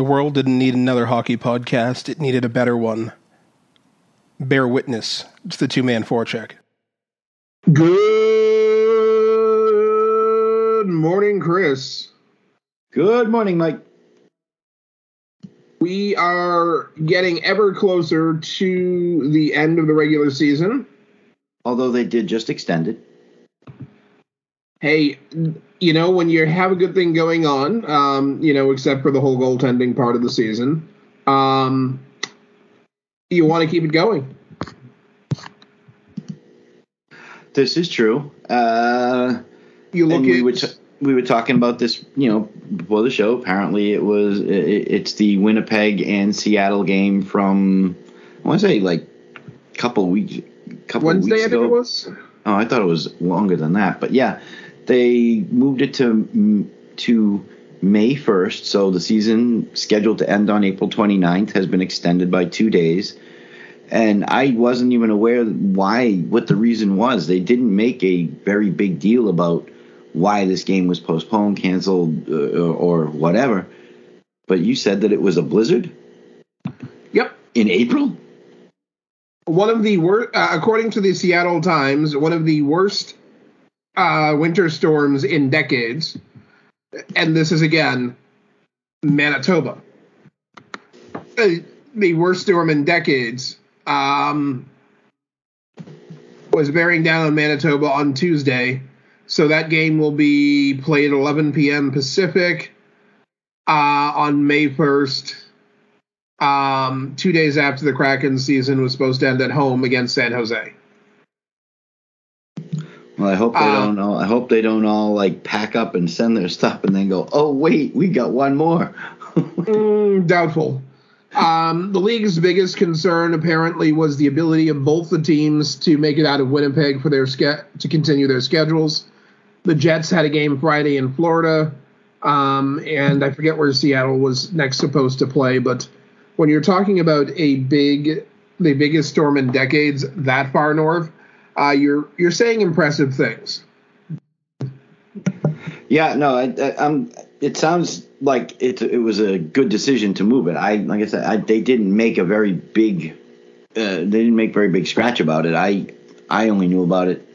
The world didn't need another hockey podcast, it needed a better one. Bear witness to the two man forecheck. Good morning, Chris. Good morning, Mike. We are getting ever closer to the end of the regular season. Although they did just extend it. Hey, you know, when you have a good thing going on, um, you know, except for the whole goaltending part of the season, um, you want to keep it going. This is true. Uh, You look at we were, t- we were talking about this, you know, before the show. Apparently, it was it, it's the Winnipeg and Seattle game from I want to say like a couple weeks, couple Wednesday, weeks I think ago. it was. Oh, I thought it was longer than that, but yeah, they moved it to mm, to May 1st, so the season scheduled to end on April 29th has been extended by 2 days. And I wasn't even aware why what the reason was. They didn't make a very big deal about why this game was postponed, canceled, uh, or whatever. But you said that it was a blizzard Yep. in April? One of the worst, uh, according to the Seattle Times, one of the worst uh, winter storms in decades. And this is again Manitoba. The worst storm in decades um, was bearing down on Manitoba on Tuesday. So that game will be played at 11 p.m. Pacific uh, on May 1st um, two days after the Kraken season was supposed to end at home against San Jose. Well, I hope they Uh, don't all. I hope they don't all like pack up and send their stuff and then go. Oh wait, we got one more. Mm, doubtful. Um, the league's biggest concern apparently was the ability of both the teams to make it out of Winnipeg for their ske- to continue their schedules. The Jets had a game Friday in Florida, um, and I forget where Seattle was next supposed to play. But when you're talking about a big, the biggest storm in decades that far north, uh, you're you're saying impressive things. yeah, no, I, I, I'm. It sounds like it. It was a good decision to move it. I like I said, I, they didn't make a very big. Uh, they didn't make very big scratch about it. I I only knew about it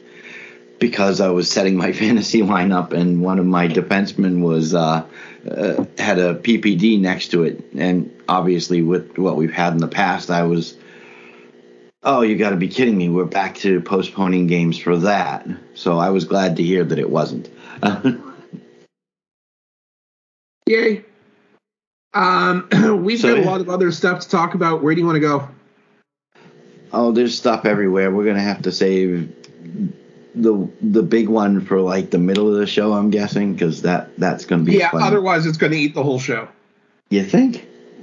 because I was setting my fantasy lineup and one of my defensemen was uh, uh, had a PPD next to it, and obviously with what we've had in the past, I was. Oh, you got to be kidding me! We're back to postponing games for that. So I was glad to hear that it wasn't. Yay. Um, we've So- got a lot of other stuff to talk about. Where do you want to go? oh, there's stuff everywhere. We're gonna have to save the the big one for like the middle of the show. I'm guessing because that that's gonna be Yeah, fun. otherwise it's going to eat the whole show. you think?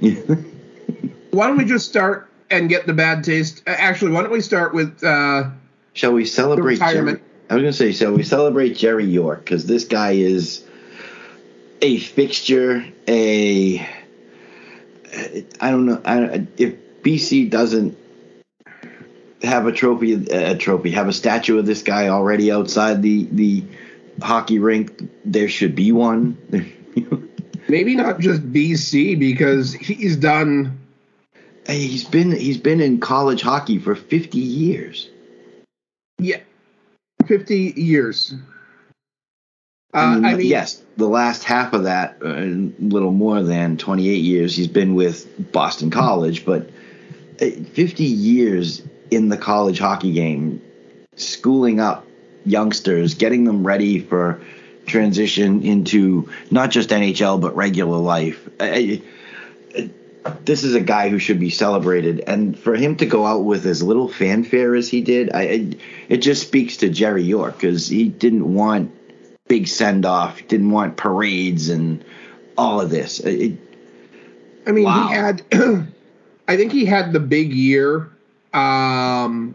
Why don't we just start and get the bad taste? uh, Actually, why don't we start with uh, Shall we celebrate Jerry? I was gonna say, shall we celebrate Jerry York? Because this guy is a fixture. A I don't know. I, if BC doesn't have a trophy, a trophy, have a statue of this guy already outside the the hockey rink, there should be one. maybe not just BC because he's done. He's been he's been in college hockey for 50 years. Yeah, fifty years. Uh, I mean, I mean, yes, the last half of that, uh, a little more than 28 years, he's been with Boston College, but uh, 50 years in the college hockey game, schooling up youngsters, getting them ready for transition into not just NHL but regular life. I- this is a guy who should be celebrated, and for him to go out with as little fanfare as he did, I, I it just speaks to Jerry York because he didn't want big send off, didn't want parades and all of this. It, I mean, Wow. he had. I think he had the big year. Um,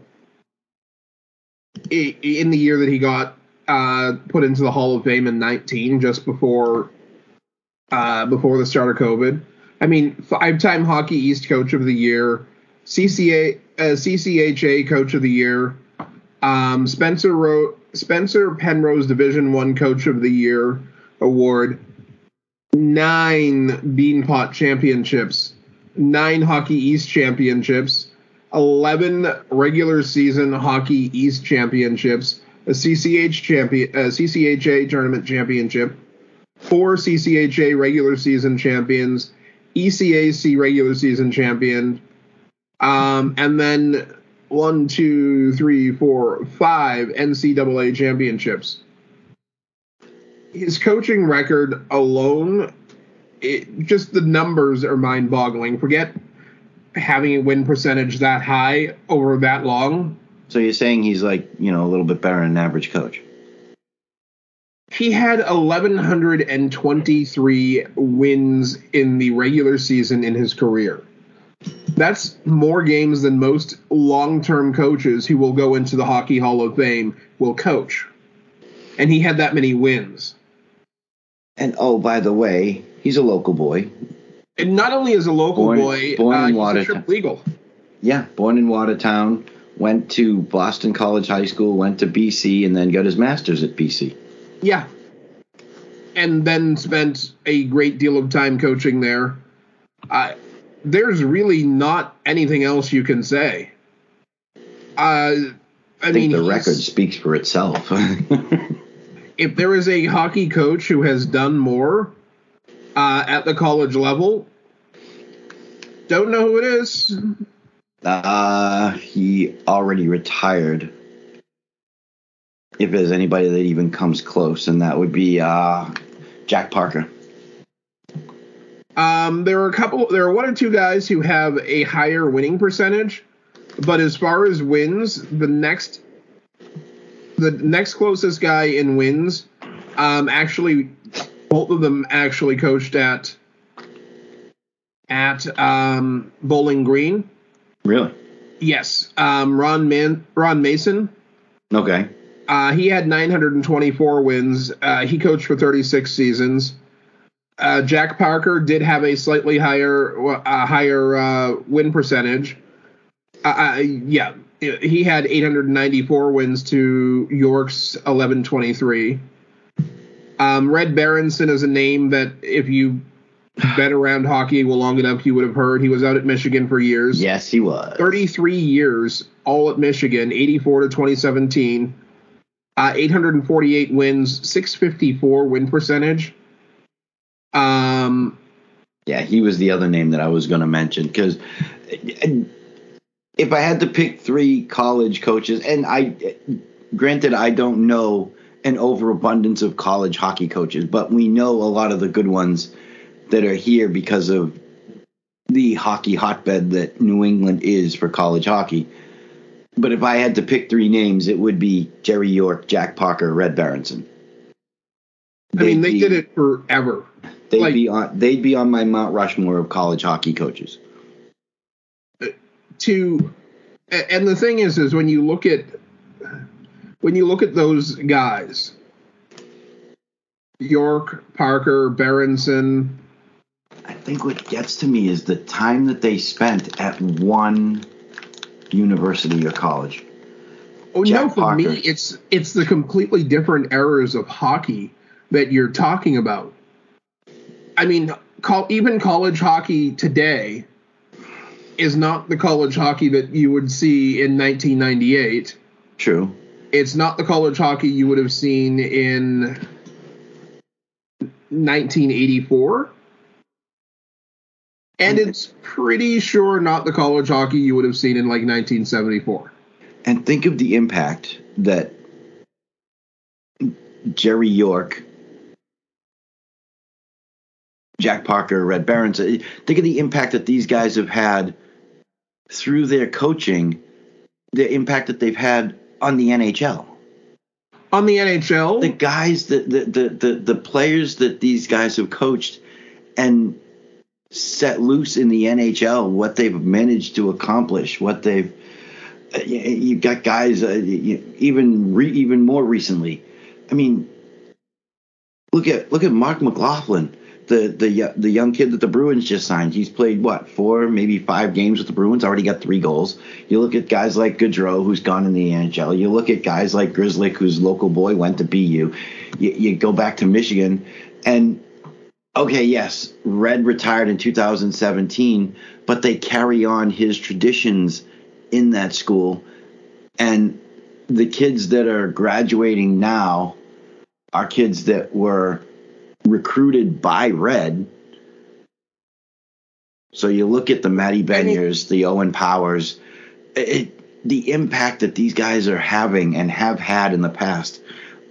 in the year that he got uh, put into the Hall of Fame in 19, just before uh, before the start of COVID. I mean, five-time Hockey East Coach of the Year, CCA uh, CCHA Coach of the Year, um, Spencer Ro- Spencer Penrose Division One Coach of the Year award, nine Beanpot championships, nine Hockey East championships, 11 regular season Hockey East championships, a CCH champion, a CCHA tournament championship, four CCHA regular season champions, ECAC regular season champion, um, and then one, two, three, four, five NCAA championships. His coaching record alone, it, just the numbers are mind boggling. Forget having a win percentage that high over that long. So you're saying he's like, you know, a little bit better than an average coach? He had 1,123 wins in the regular season in his career. That's more games than most long term coaches who will go into the Hockey Hall of Fame will coach. And he had that many wins. And oh, by the way, he's a local boy. And not only is a local Born- boy, born in uh, he's a Watertown. legal. Yeah, born in Watertown, went to Boston College High School, went to BC, and then got his master's at BC. Yeah. And then spent a great deal of time coaching there. Uh, there's really not anything else you can say. Uh, I, I mean, think the record speaks for itself. if there is a hockey coach who has done more uh, at the college level, don't know who it is. uh, he already retired. If there's anybody that even comes close, and that would be uh, Jack Parker. Um, there are a couple. There are one or two guys who have a higher winning percentage, but as far as wins, the next, the next closest guy in wins, um, actually, both of them actually coached at at um, Bowling Green. Really? Yes, um, Ron Man, Ron Mason. Okay. Uh, he had 924 wins. Uh, he coached for 36 seasons. Uh, Jack Parker did have a slightly higher uh, higher uh, win percentage. Uh, yeah, he had 894 wins to York's 1123. Um, Red Berenson is a name that if you been around hockey well long enough, you would have heard. He was out at Michigan for years. Yes, he was. 33 years, all at Michigan, 84 to 2017, uh, 848 wins, 654 win percentage. Um, Yeah, he was the other name that I was going to mention because if I had to pick three college coaches, and I, granted, I don't know an overabundance of college hockey coaches, but we know a lot of the good ones that are here because of the hockey hotbed that New England is for college hockey. But if I had to pick three names, it would be Jerry York, Jack Parker, Red Berenson. I mean, they They'd did it forever. They'd like- be on. They'd be on my Mount Rushmore of college hockey coaches. Uh, to, and the thing is, is when you look at when you look at those guys, York, Parker, Berenson, I think what gets to me is the time that they spent at one university or college. Oh Jack no, for Parker. me, it's it's the completely different eras of hockey that you're talking about. I mean, col- even college hockey today is not the college hockey that you would see in 1998. True. It's not the college hockey you would have seen in 1984. And it's pretty sure not the college hockey you would have seen in like 1974. And think of the impact that Jerry York, Jack Parker, Red Barons. Uh, think of the impact that these guys have had through their coaching, the impact that they've had on the NHL. On the NHL, the guys the the, the the the players that these guys have coached and set loose in the NHL what they've managed to accomplish what they've you- you've got guys uh, you- even re, even more recently. I mean look at look at Marc McLaughlin the the the young kid that the Bruins just signed. He's played what four maybe five games with the Bruins already got three goals. You look at guys like Gaudreau who's gone in the NHL you look at guys like Grzelcyk whose local boy went to BU you, you go back to Michigan and okay, yes, Red retired in 2017, but they carry on his traditions in that school. And the kids that are graduating now are kids that were recruited by Red. So you look at the Matty Beniers, the Owen Powers, it, the impact that these guys are having and have had in the past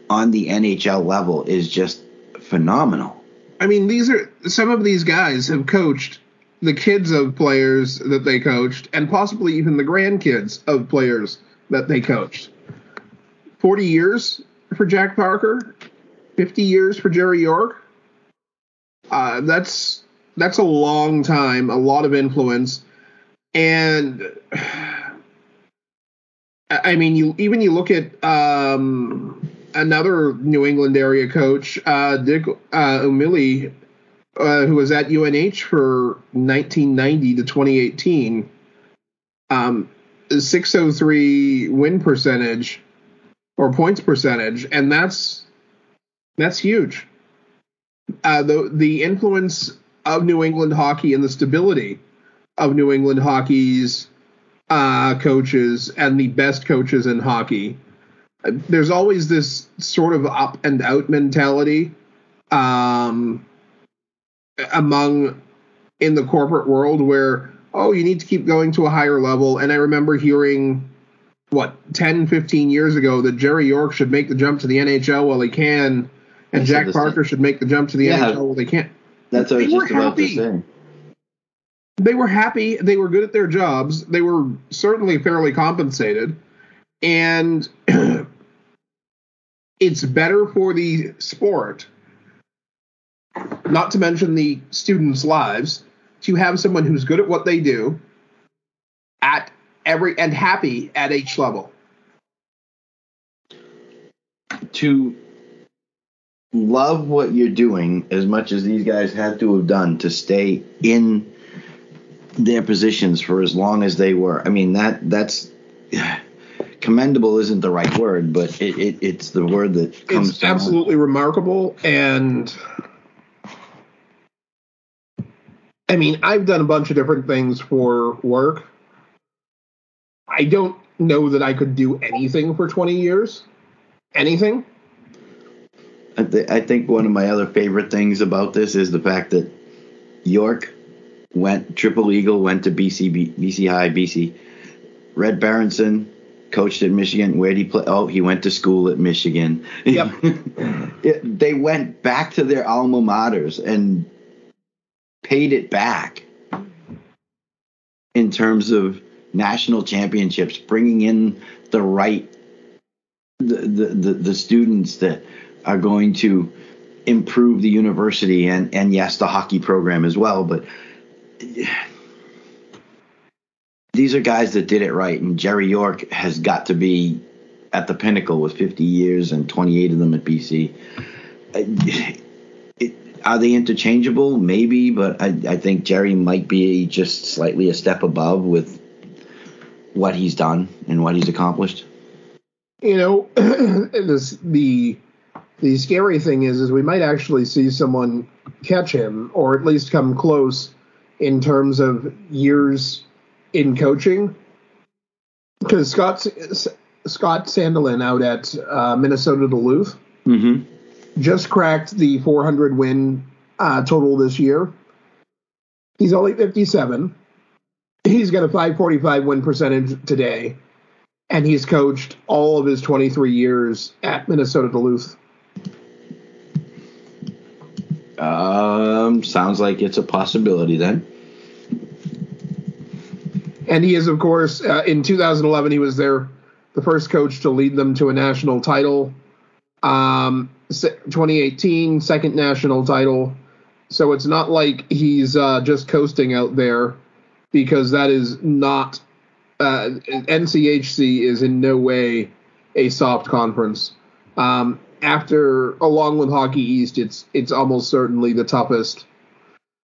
on the NHL level is just phenomenal. I mean, these are some of these guys have coached the kids of players that they coached, and possibly even the grandkids of players that they coached. Forty years for Jack Parker, fifty years for Jerry York. Uh, that's that's a long time, a lot of influence, and I mean, you even you look at um, another New England area coach, uh, Dick uh, Umile, uh, who was at UNH for 1990 to 2018. Um, 603 win percentage or points percentage, and that's that's huge. Uh, the the influence of New England hockey and the stability of New England hockey's uh, coaches and the best coaches in hockey. There's always this sort of up and out mentality um, among in the corporate world where oh you need to keep going to a higher level. And i remember hearing what 10 15 years ago that jerry york should make the jump to the nhl while he can and jack parker should make the jump to the yeah, nhl while they can't that's what i was just about happy. to say. They were happy. They were good at their jobs. They were certainly fairly compensated and it's better for the sport not to mention the students' lives, to have someone who's good at what they do at every and happy at each level. To love what you're doing as much as these guys had to have done to stay in their positions for as long as they were. I mean that that's commendable isn't the right word, but it, it it's the word that comes. It's absolutely remarkable, and I mean, I've done a bunch of different things for work. I don't know that I could do anything for 20 years. Anything. I, th- I think one of my other favorite things about this is the fact that York went triple eagle, went to BC, BC High, BC. Red Berenson coached at Michigan. Where did he play? Oh, he went to school at Michigan. Yep. it, they went back to their alma maters and paid it back in terms of national championships, bringing in the right the, the, the, the students that are going to improve the university and, and yes, the hockey program as well. But these are guys that did it right. And Jerry York has got to be at the pinnacle with 50 years and 28 of them at BC are they interchangeable? Maybe, but I, I think Jerry might be just slightly a step above with what he's done and what he's accomplished. You know, the the scary thing is, is we might actually see someone catch him, or at least come close in terms of years in coaching. Because Scott Scott Sandelin out at uh, Minnesota Duluth. Mm-hmm just cracked the 400 win uh, total this year. He's only 57. He's got a 545 win percentage today, and he's coached all of his 23 years at Minnesota Duluth. Um, sounds like it's a possibility then. And he is, of course, uh, in 2011, he was there, the first coach to lead them to a national title. Um, 2018 second national title. So it's not like he's uh, just coasting out there because that is not uh, NCHC is in no way a soft conference. Um, after along with Hockey East, it's it's almost certainly the toughest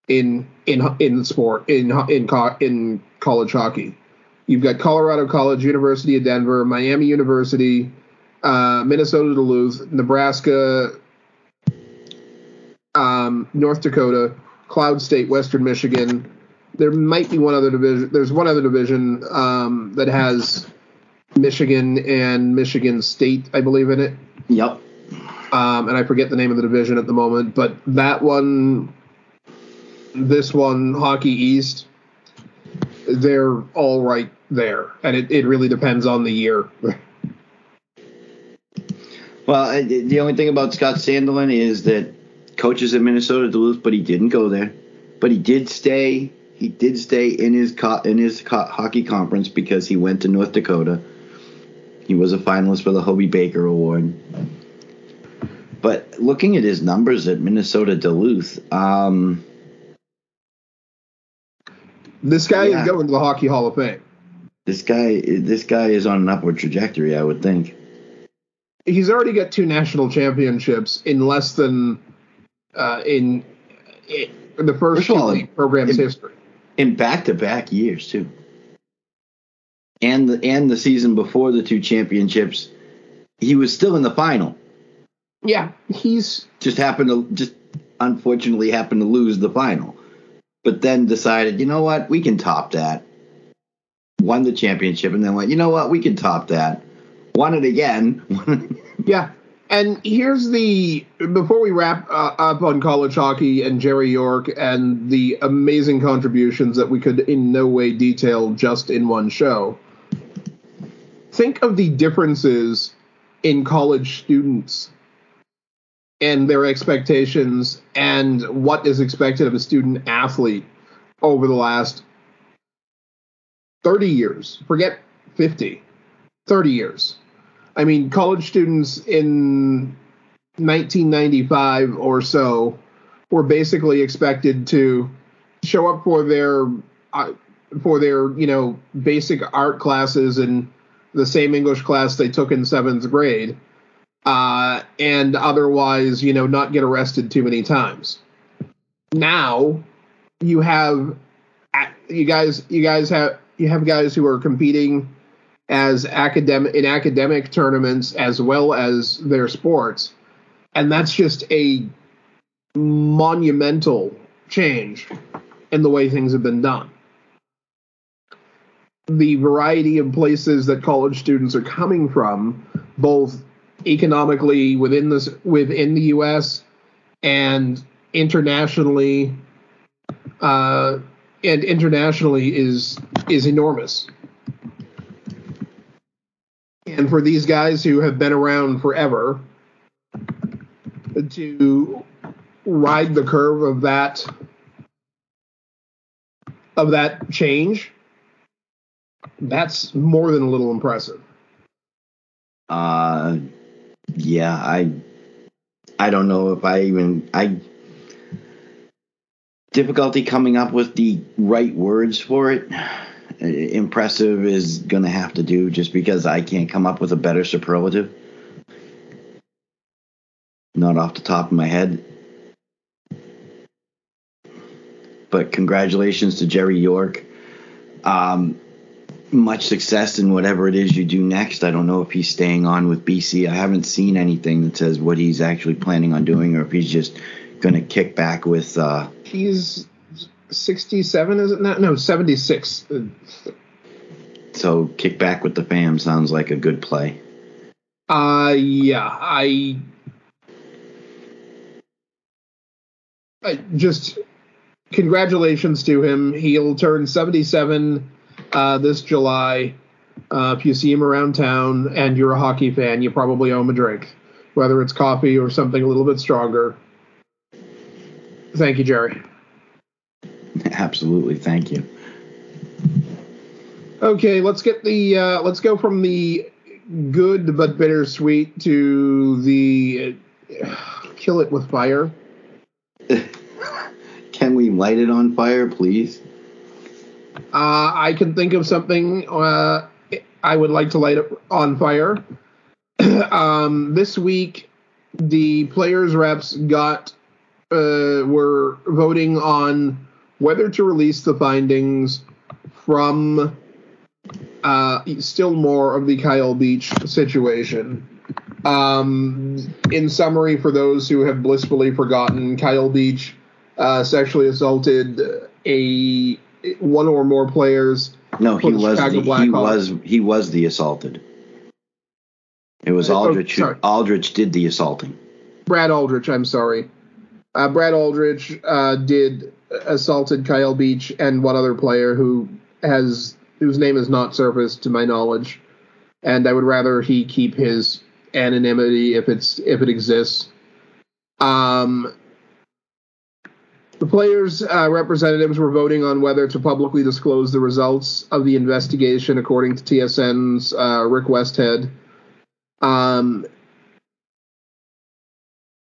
in in in sport in in in college hockey. You've got Colorado College, University of Denver, Miami University, uh, Minnesota Duluth, Nebraska, um, North Dakota, Cloud State, Western Michigan. There might be one other division. There's one other division um, that has Michigan and Michigan State, I believe, in it. Yep. Um, and I forget the name of the division at the moment, but that one, this one, Hockey East, they're all right there, and it, it really depends on the year. Well, the only thing about Scott Sandelin is that coaches at Minnesota Duluth, but he didn't go there. But he did stay. He did stay in his co- in his co- hockey conference because he went to North Dakota. He was a finalist for the Hobey Baker Award. But looking at his numbers at Minnesota Duluth, um, this guy Yeah. is going to the Hockey Hall of Fame. this guy this guy is on an upward trajectory. I would think. He's already got two national championships in less than uh, in, in the first First of all, program's it- history. in back-to-back years too. And the and the season before the two championships, he was still in the final. Yeah, he's Just happened to just unfortunately happened to lose the final. But then decided, you know what, we can top that. Won the championship and then went, you know what, we can top that. Won it again. Yeah. And here's the before we wrap uh, up on college hockey and Jerry York and the amazing contributions that we could in no way detail just in one show. Think of the differences in college students and their expectations and what is expected of a student athlete over the last 30 years. Forget 50. 30 years. I mean, college students in 1995 or so were basically expected to show up for their uh, for their you know basic art classes and the same English class they took in seventh grade, uh, and otherwise you know not get arrested too many times. Now you have you guys you guys have you have guys who are competing as academic in academic tournaments as well as their sports and that's just a monumental change in the way things have been done the variety of places that college students are coming from both economically within this within the US and internationally uh, and internationally is is enormous. And for these guys who have been around forever to ride the curve of that of that change that's more than a little impressive. Uh, yeah, I, I don't know if I even I difficulty coming up with the right words for it. Impressive is gonna have to do just because I can't come up with a better superlative. Not off the top of my head. But congratulations to Jerry York. Um, much success in whatever it is you do next. I don't know if he's staying on with BC. I haven't seen anything that says what he's actually planning on doing or if he's just going to kick back with. Uh, he's 67 is it not no 76 so kick back with the fam sounds like a good play. Uh yeah, I I just congratulations to him. He'll turn 77 uh, this July. Uh, if you see him around town and you're a hockey fan, you probably owe him a drink, whether it's coffee or something a little bit stronger. Thank you, Jerry. Absolutely, thank you. Okay, let's get the uh, let's go from the good but bittersweet to the uh, kill it with fire. Can we light it on fire, please? Uh, I can think of something uh, I would like to light up on fire. um, this week, the players' reps got uh, were voting on whether to release the findings from uh, still more of the Kyle Beach situation. Um, in summary, for those who have blissfully forgotten, Kyle Beach uh, sexually assaulted a one or more players. No, he was the, he was he was the assaulted. It was Uh, oh, Aldrich. who. Aldrich did the assaulting. Brad Aldrich, I'm sorry. Uh, Brad Aldrich uh, did assaulted Kyle Beach and one other player who has whose name is not surfaced to my knowledge, and I would rather he keep his anonymity if it's if it exists. Um, the players' uh, representatives were voting on whether to publicly disclose the results of the investigation, according to TSN's uh, Rick Westhead. Um,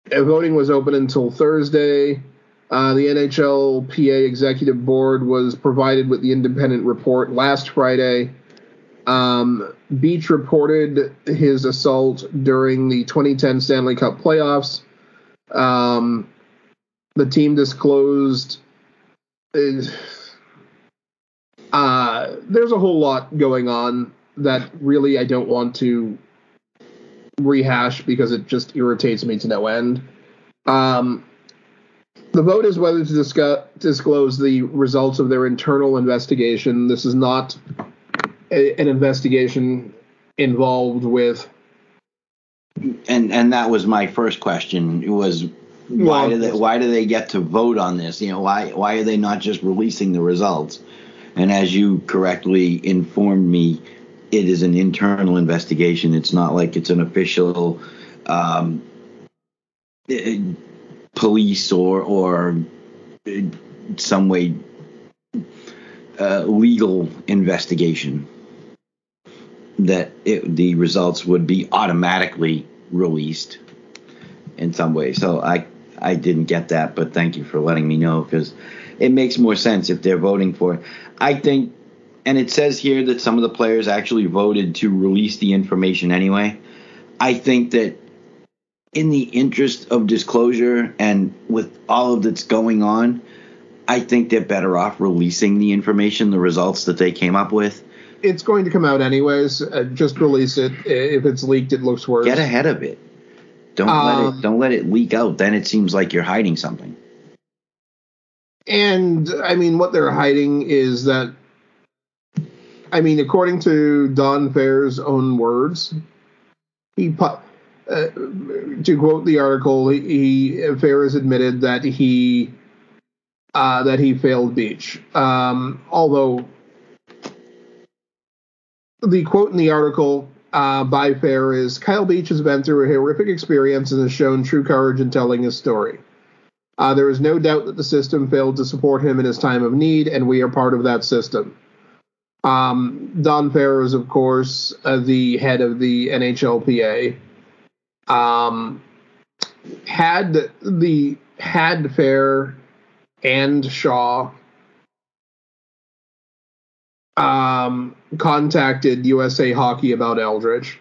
voting was open until Thursday. Uh, the NHLPA Executive Board was provided with the independent report last Friday. Um, Beach reported his assault during the 2010 Stanley Cup playoffs. Um, the team disclosed. Uh, there's a whole lot going on that really I don't want to rehash because it just irritates me to no end. Um, the vote is whether to discuss, disclose the results of their internal investigation. This is not a, an investigation involved with. And and that was my first question. It was why Well, do they why do they get to vote on this? You know, why why are they not just releasing the results? And as you correctly informed me, it is an internal investigation. It's not like it's an official um, eh, police or or eh, some way uh, legal investigation that it, the results would be automatically released in some way. So I I didn't get that, but thank you for letting me know because it makes more sense if they're voting for it. I think, and it says here that some of the players actually voted to release the information anyway. I think that in the interest of disclosure and with all of that's going on, I think they're better off releasing the information, the results that they came up with. It's going to come out anyways. Uh, just release it. If it's leaked, it looks worse. Get ahead of it. Don't let Um, it don't let it leak out. Then it seems like you're hiding something. And I mean, what they're hiding is that, I mean, according to Don Fehr's own words, he pu- uh, to quote the article, he Fehr has admitted that he uh, that he failed Beach. Um, although the quote in the article uh, by Fehr is Kyle Beach has been through a horrific experience and has shown true courage in telling his story. Uh, there is no doubt that the system failed to support him in his time of need, and we are part of that system. Um, Don Fehr is, of course, uh, the head of the NHLPA. Um, had the had Fehr and Shaw um, contacted USA Hockey about Aldrich,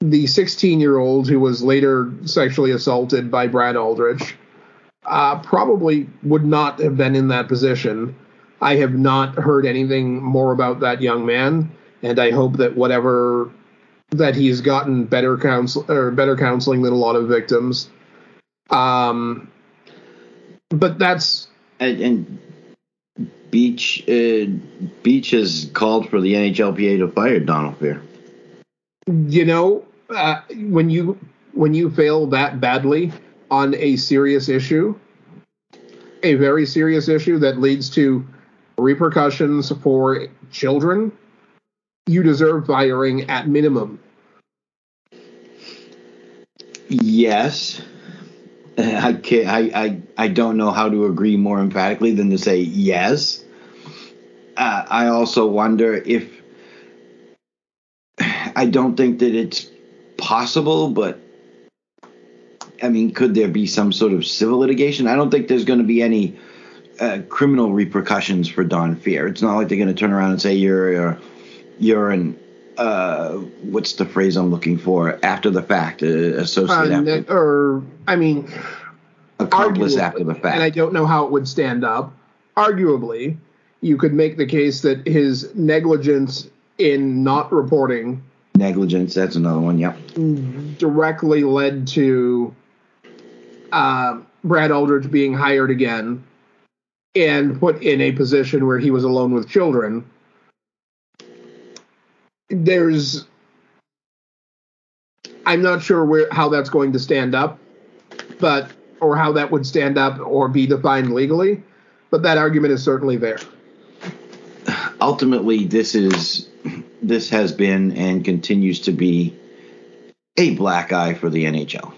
the 16 year old who was later sexually assaulted by Brad Aldrich uh, probably would not have been in that position. I have not heard anything more about that young man, and I hope that whatever that he's gotten better counsel or better counseling than a lot of victims. Um, but that's And, and Beach uh, Beach has called for the NHLPA to fire Donald Fehr. you know uh, when you when you fail that badly on a serious issue a very serious issue that leads to repercussions for children you deserve firing at minimum Yes. I can't, I, I, I don't know how to agree more emphatically than to say yes. Uh, I also wonder if I don't think that it's possible, but I mean, could there be some sort of civil litigation? I don't think there's going to be any uh, criminal repercussions for Don Fehr. It's not like they're going to turn around and say you're uh, you're an uh, what's the phrase I'm looking for after the fact, uh, associate Uh, after, or i mean accomplice after the fact. and I don't know how it would stand up. Arguably, you could make the case that his negligence in not reporting Negligence, that's another one. Yep. directly led to uh, Brad Aldrich being hired again and put in a position where he was alone with children. There's, I'm not sure where how that's going to stand up, but or how that would stand up or be defined legally, but that argument is certainly there. Ultimately, this is this has been and continues to be a black eye for the NHL.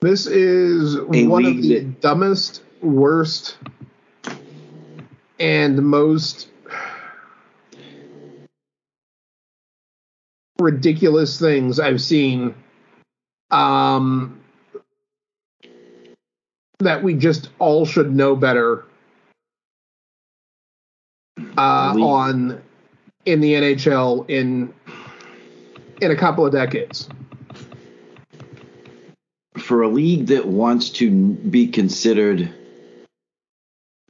This is A one of the that- dumbest, worst, and most ridiculous things I've seen. Um, that we just all should know better. Uh, on in the NHL in in a couple of decades. For a league that wants to be considered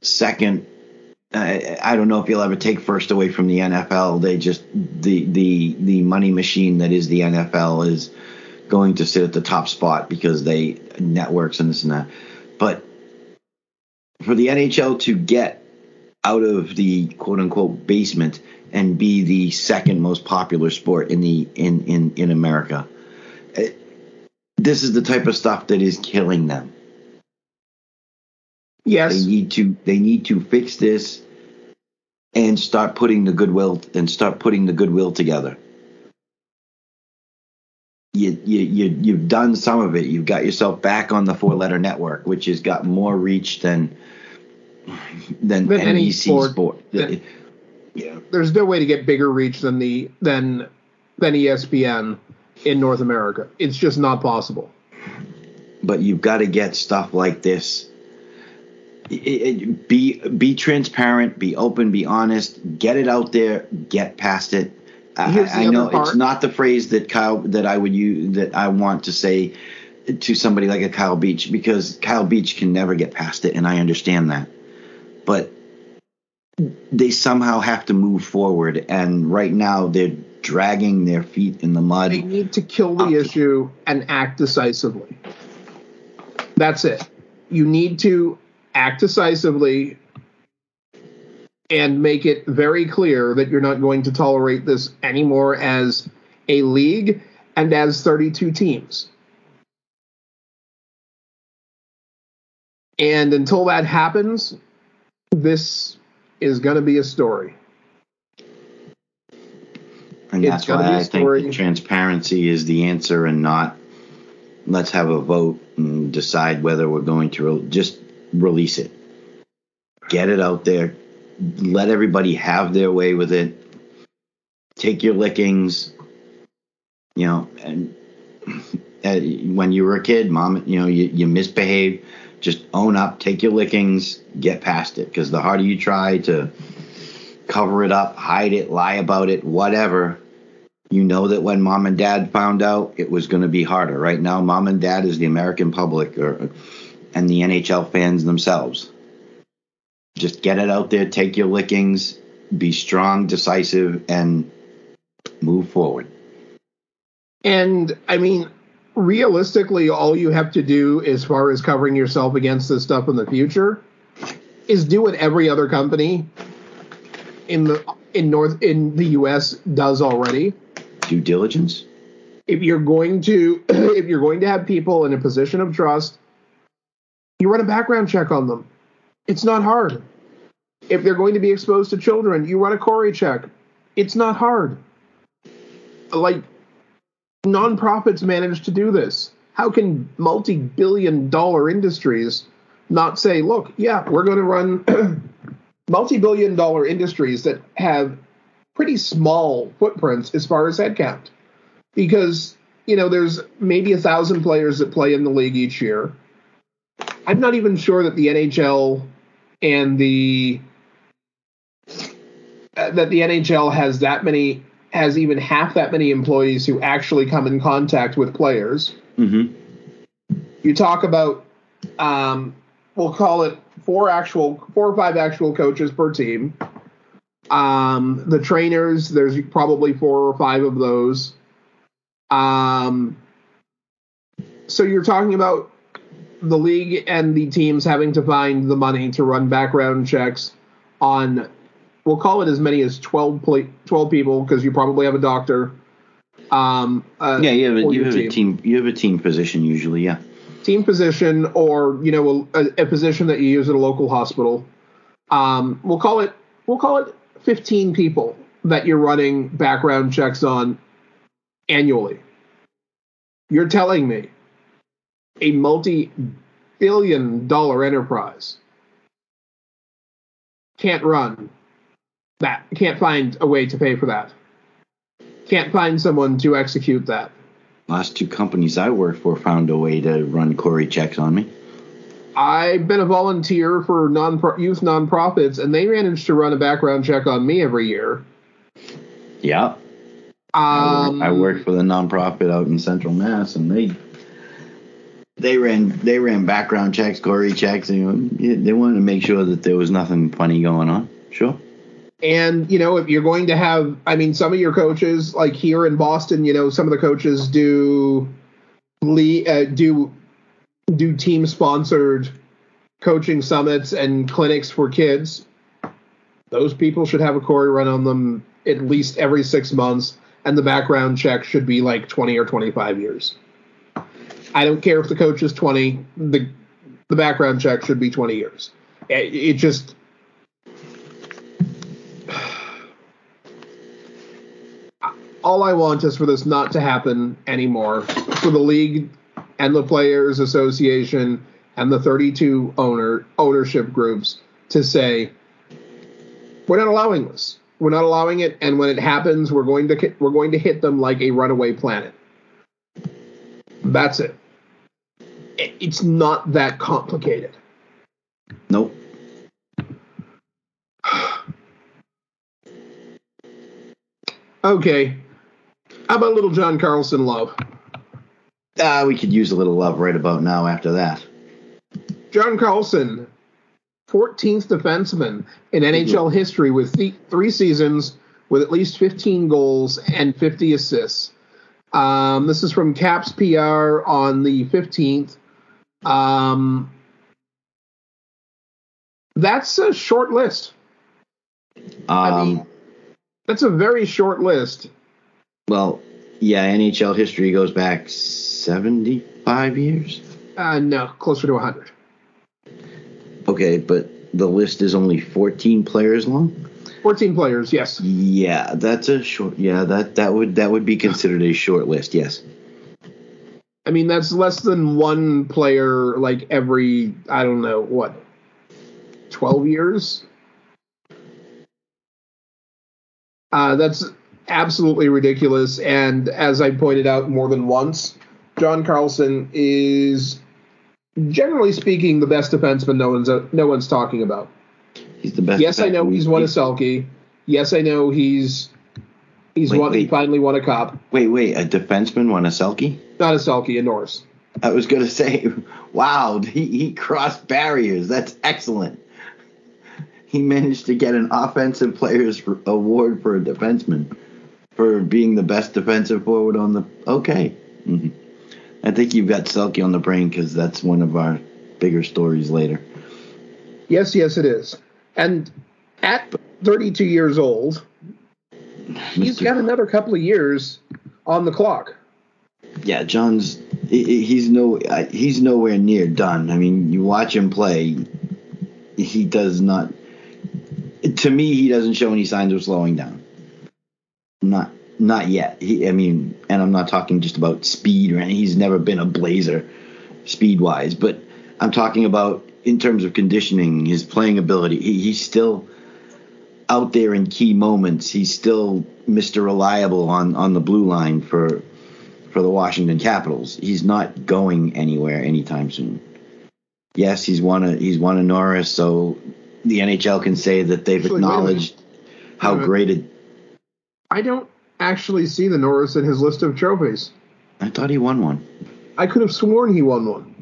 second, I, don't know if you'll ever take first away from the NFL. They just the the the money machine that is the NFL is going to sit at the top spot because they networks and this and that. But for the NHL to get out of the quote unquote basement and be the second most popular sport in the in in in America. eh, This is the type of stuff that is killing them. Yes, They need to they need to fix this and start putting the goodwill and start putting the goodwill together. You, you, you, you've done some of it. You've got yourself back on the four letter network, which has got more reach than than, Than any sport. sport. Than- yeah. there's no way to get bigger reach than the than than ESPN in North America. It's just not possible. but you've got to get stuff like this. It- it- be be transparent, be open, be honest. Get it out there. Get past it. I, I know part. it's not the phrase that Kyle that I would use that I want to say to somebody like a Kyle Beach because Kyle Beach can never get past it, and I understand that. But they somehow have to move forward, and right now they're dragging their feet in the mud. They need to kill the issue and act decisively. That's it. You need to act decisively and make it very clear that you're not going to tolerate this anymore as a league and as 32 teams. And until that happens, this is going to be a story. And It's that's why I think story. that transparency is the answer and not let's have a vote and decide whether we're going to re- just release it. Get it out there. Let everybody have their way with it. Take your lickings. You know, and when you were a kid, mom, you know, you, you misbehaved. Just own up, take your lickings, get past it. Because the harder you try to cover it up, hide it, lie about it, whatever. You know that when mom and dad found out, it was going to be harder. Right now, mom and dad is the American public or, and the NHL fans themselves. Just get it out there, take your lickings, be strong, decisive, and move forward. And I mean, realistically, all you have to do as far as covering yourself against this stuff in the future is do what every other company in the in North in the US does already. Due diligence. If you're going to if you're going to have people in a position of trust, you run a background check on them. It's not hard. If they're going to be exposed to children, you run a CORI check. It's not hard. Like nonprofits manage to do this. How can multi-billion dollar industries not say, look, yeah, we're going to run multi-billion dollar industries that have pretty small footprints as far as headcount? Because, you know, there's maybe a thousand players that play in the league each year. I'm not even sure that the NHL and the uh, that the NHL has that many has even half that many employees who actually come in contact with players. Mm-hmm. You talk about um, we'll call it four actual four or five actual coaches per team. Um, the trainers, there's probably four or five of those. Um, so you're talking about the league and the teams having to find the money to run background checks on, we'll call it as many as 12, pla 12 people because you probably have a doctor. Um, uh, Yeah, you have a, you have a team. You have a team position usually. Yeah. team position or you know a, a position that you use at a local hospital. Um, we'll call it we'll call it 15 people that you're running background checks on annually. You're telling me a multi-billion dollar enterprise can't run that can't find a way to pay for that. Can't find someone to execute that. Last two companies I worked for found a way to run CORI checks on me. I've been a volunteer for non youth nonprofits, and they managed to run a background check on me every year. Yeah. Um, I worked for the nonprofit out in Central Mass, and they they ran they ran background checks, CORI checks, and you know, they wanted to make sure that there was nothing funny going on. Sure. and you know, if you're going to have, I mean, some of your coaches, like here in Boston, you know, some of the coaches do uh, do do team sponsored coaching summits and clinics for kids. Those people should have a CORI run on them at least every six months, and the background check should be like 20 or 25 years. I don't care if the coach is 20, the the background check should be 20 years. It, it just all I want is for this not to happen anymore. For the league and the players association and the 32 owner ownership groups to say we're not allowing this. We're not allowing it and when it happens we're going to we're going to hit them like a runaway planet. That's it. It- It's not that complicated. Nope. Okay. How about little John Carlson love? Ah, we could use a little love right about now. After that, John Carlson, 14th defenseman in NHL history with th- three seasons with at least 15 goals and 50 assists. Um, this is from Caps PR on the 15th. Um, that's a short list. I um, mean, that's a very short list. well, yeah, NHL history goes back seventy-five years. Uh, no, closer to 100. Okay, but the list is only fourteen players long. 14 players, yes. Yeah, that's a short. Yeah, that that would that would be considered a short list. Yes. I mean, that's less than one player like every, I don't know, what, 12 years? Uh, that's absolutely ridiculous. And as I pointed out more than once, John Carlson is, generally speaking, the best defenseman no one's, no one's talking about. He's the best. Yes, I know he's won a Selke. Yes, I know he's he's Wait, won. He finally won a cup. Wait, wait, a defenseman won a Selke? Not a Selke, a Norris. I was gonna say, wow, he, he crossed barriers. That's excellent. He managed to get an offensive players award for a defenseman for being the best defensive forward on the. Okay, hmm I think you've got Selke on the brain because that's one of our bigger stories later. Yes, yes, it is. And at 32 years old, he's got another couple of years on the clock. yeah, John's he- he- he's no he's nowhere near done. I mean, you watch him play, he does not. To me, he doesn't show any signs of slowing down. Not not yet. He, I mean, and I'm not talking just about speed or anything. He's never been a blazer, speed wise. But I'm talking about in terms of conditioning, his playing ability. He, he's still out there in key moments. He's still Mr. Reliable on on the blue line for for the Washington Capitals. He's not going anywhere anytime soon. Yes, he's won a he's won a Norris, so the NHL can say that they've Actually, acknowledged how a great it. I don't actually see the Norris in his list of trophies. I thought he won one. I could have sworn he won one.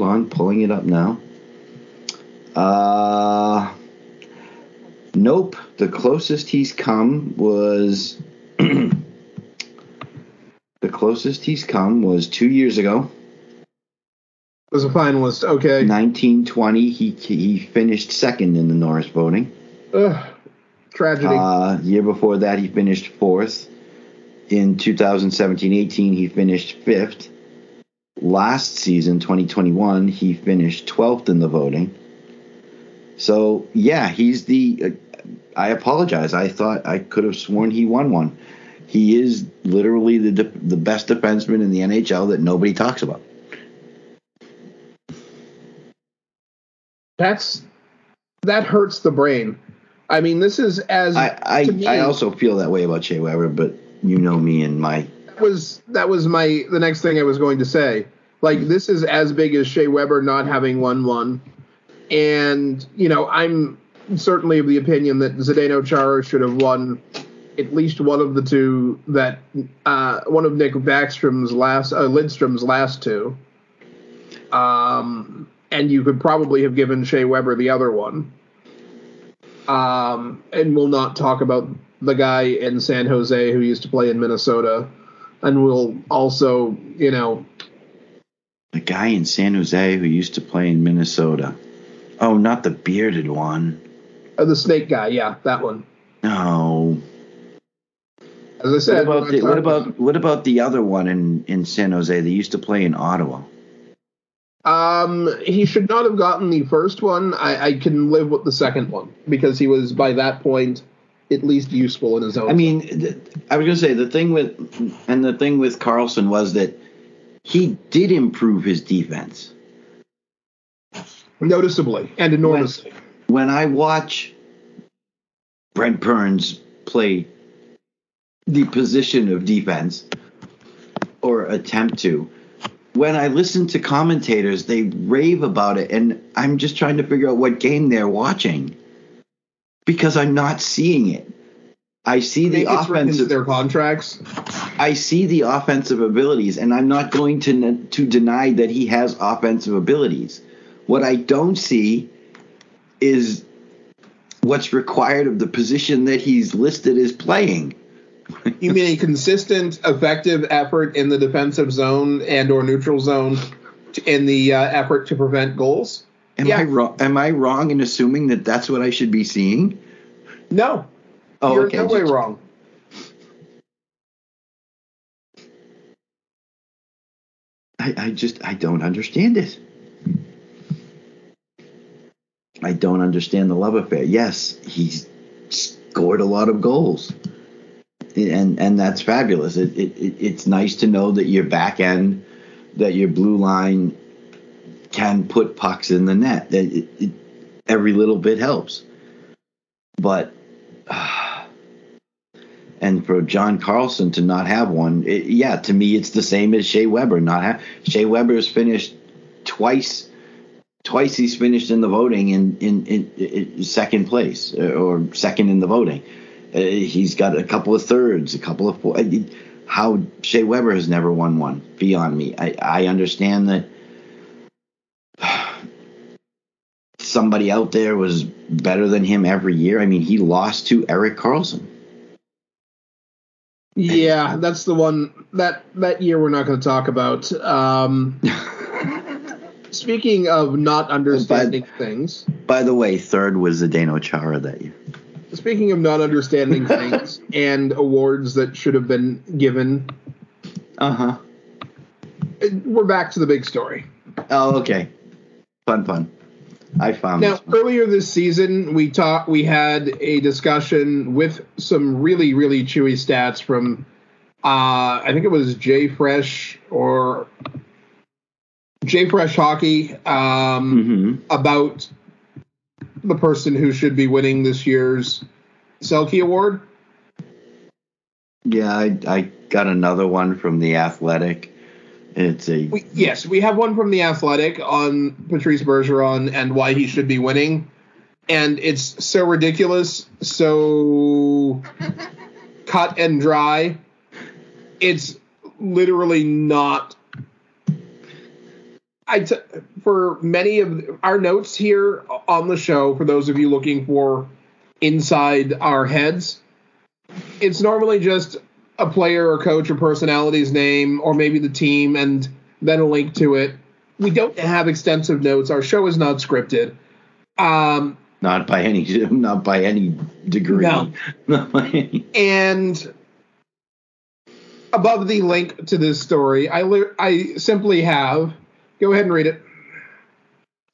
Hold on, pulling it up now. Uh, Nope. The closest he's come was the closest he's come was two years ago. Was a finalist. Okay. 1920. He he finished second in the Norris voting. Ugh, tragedy. Uh, year before that, he finished fourth. In 2017-18, he finished fifth. Last season, 2021, he finished 12th in the voting. So yeah, he's the. Uh, I apologize. I thought I could have sworn he won one. He is literally the de- the best defenseman in the NHL that nobody talks about. That's that hurts the brain. I mean, this is as I I, me, I also feel that way about Shea Weber, but you know me and my that was that was my the next thing I was going to say. Like this is as big as Shea Weber not having won one, and you know I'm certainly of the opinion that Zdeno Chara should have won at least one of the two that uh, one of Nick Backstrom's last uh, Lidstrom's last two. Um, and you could probably have given Shea Weber the other one. Um, and we'll not talk about the guy in San Jose who used to play in Minnesota. And we'll also, you know, the guy in San Jose who used to play in Minnesota. Oh, not the bearded one. uh, the snake guy. Yeah, that one. No. As I What said, about the, what about what about the other one in in San Jose? They used to play in Ottawa. Um, he should not have gotten the first one. I, I can live with the second one because he was by that point at least useful in his own. I mean, th- I was gonna say the thing with and the thing with Carlson was that he did improve his defense. noticeably and enormously. When I watch Brent Burns play the position of defense or attempt to, when I listen to commentators, they rave about it, and I'm just trying to figure out what game they're watching because I'm not seeing it. I see the Maybe it's written into offensive. their contracts. I see the offensive abilities, and I'm not going to to deny that he has offensive abilities. What I don't see is what's required of the position that he's listed as playing. You mean a consistent, effective effort in the defensive zone and or neutral zone in the uh, effort to prevent goals? Am Yeah. I wrong? Am I wrong in assuming that that's what I should be seeing? No, Oh, you're okay. no way wrong. I, I just I don't understand it. I don't understand the love affair. Yes, he's scored a lot of goals, and and that's fabulous. It, it, it it's nice to know that your back end, that your blue line, can put pucks in the net. It, it, every little bit helps, but. and for John Carlson to not have one, it, yeah, to me it's the same as Shea Weber not have. Shea Weber's finished twice. Twice he's finished in the voting in in, in, in second place uh, or second in the voting. Uh, he's got a couple of thirds, a couple of uh, How Shea Weber has never won one beyond me. I I understand that somebody out there was better than him every year. I mean, he lost to Erik Karlsson. Yeah, that's the one that that year we're not going to talk about. Um, speaking of not understanding things, By the way, third was Zdeno Chara that year. speaking of not understanding things and awards that should have been given, Uh huh. we're back to the big story. Oh, okay. Fun, fun. I found Now, earlier this season, we talked. We had a discussion with some really, really chewy stats from. Uh, I think it was JFresh or JFresh Hockey um, Mhm. about the person who should be winning this year's Selke Award. Yeah, I, I got another one from the Athletic. It's a We, yes, we have one from the Athletic on Patrice Bergeron and why he should be winning, and it's so ridiculous, so cut and dry. It's literally not. I t- for many of our notes here on the show. For those of you looking for inside our heads. It's normally just a player or coach or personality's name or maybe the team and then a link to it. We don't have extensive notes. Our show is not scripted. Um, Not by any not by any degree. No. Not by any. and above the link to this story, I li- I simply have. Go ahead and read it.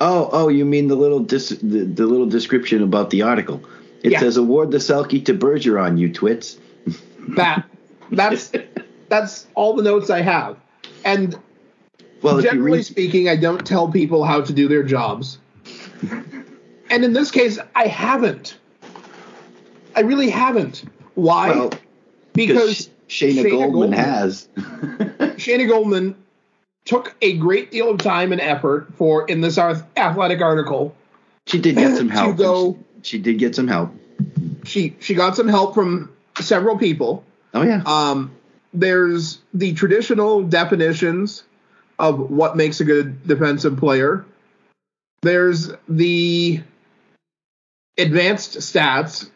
Oh, oh, you mean the little dis- the, the little description about the article? It Yeah. says award the Selke to Bergeron, you twits. That that's that's all the notes I have. And Well, generally read, speaking, I don't tell people how to do their jobs. and in this case, I haven't. I really haven't. Why? well, because Shayna, Shayna Goldman, Goldman. has. Shayna Goldman took a great deal of time and effort for in this athletic article. she did get some help. go- She did get some help. She she got some help from several people. Oh yeah. Um, there's the traditional definitions of what makes a good defensive player. There's the advanced stats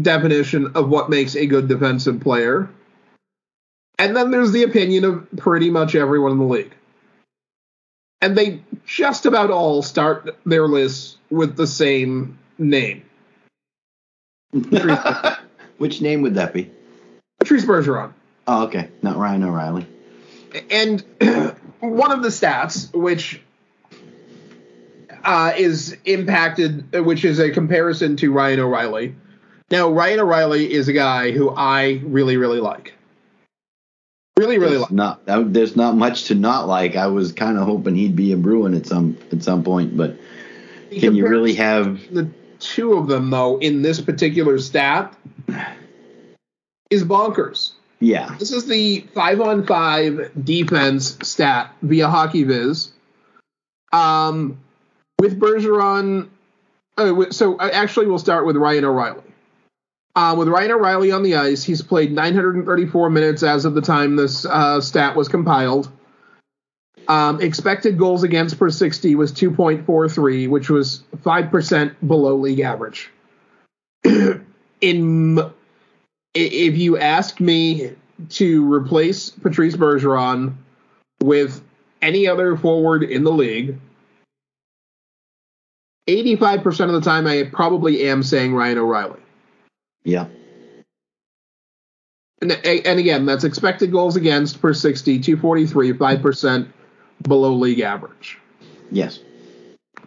definition of what makes a good defensive player. And then there's the opinion of pretty much everyone in the league. And they just about all start their lists with the same name. Which name would that be? Patrice Bergeron. Oh, okay. Not Ryan O'Reilly. and one of the stats which uh, is impacted which is a comparison to ryan o'reilly now ryan o'reilly is a guy who i really really like really really There's like not there's not much to not like. I was kind of hoping he'd be a Bruin at some at some point, but can you really have? the two of them though in this particular stat is bonkers Yeah, This is the five on five defense stat via HockeyViz. Um, with Bergeron, uh, so actually we'll start with Ryan O'Reilly. Uh, with Ryan O'Reilly on the ice, he's played 934 minutes as of the time this uh, stat was compiled. Um, expected goals against per 60 was 2.43, which was 5% below league average. In if you ask me to replace Patrice Bergeron with any other forward in the league, 85% of the time I probably am saying Ryan O'Reilly. yeah, And, and again, that's expected goals against per 60, 243, 5% below league average. yes,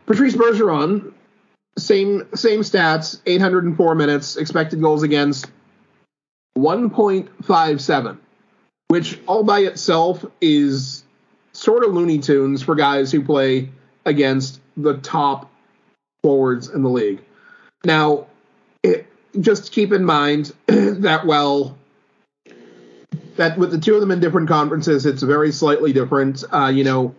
Patrice Bergeron, same same stats, 804 minutes, expected goals against 1.57, which all by itself is sort of Looney Tunes for guys who play against the top forwards in the league. Now, it, just keep in mind that well that with the two of them in different conferences, it's very slightly different. Uh, you know,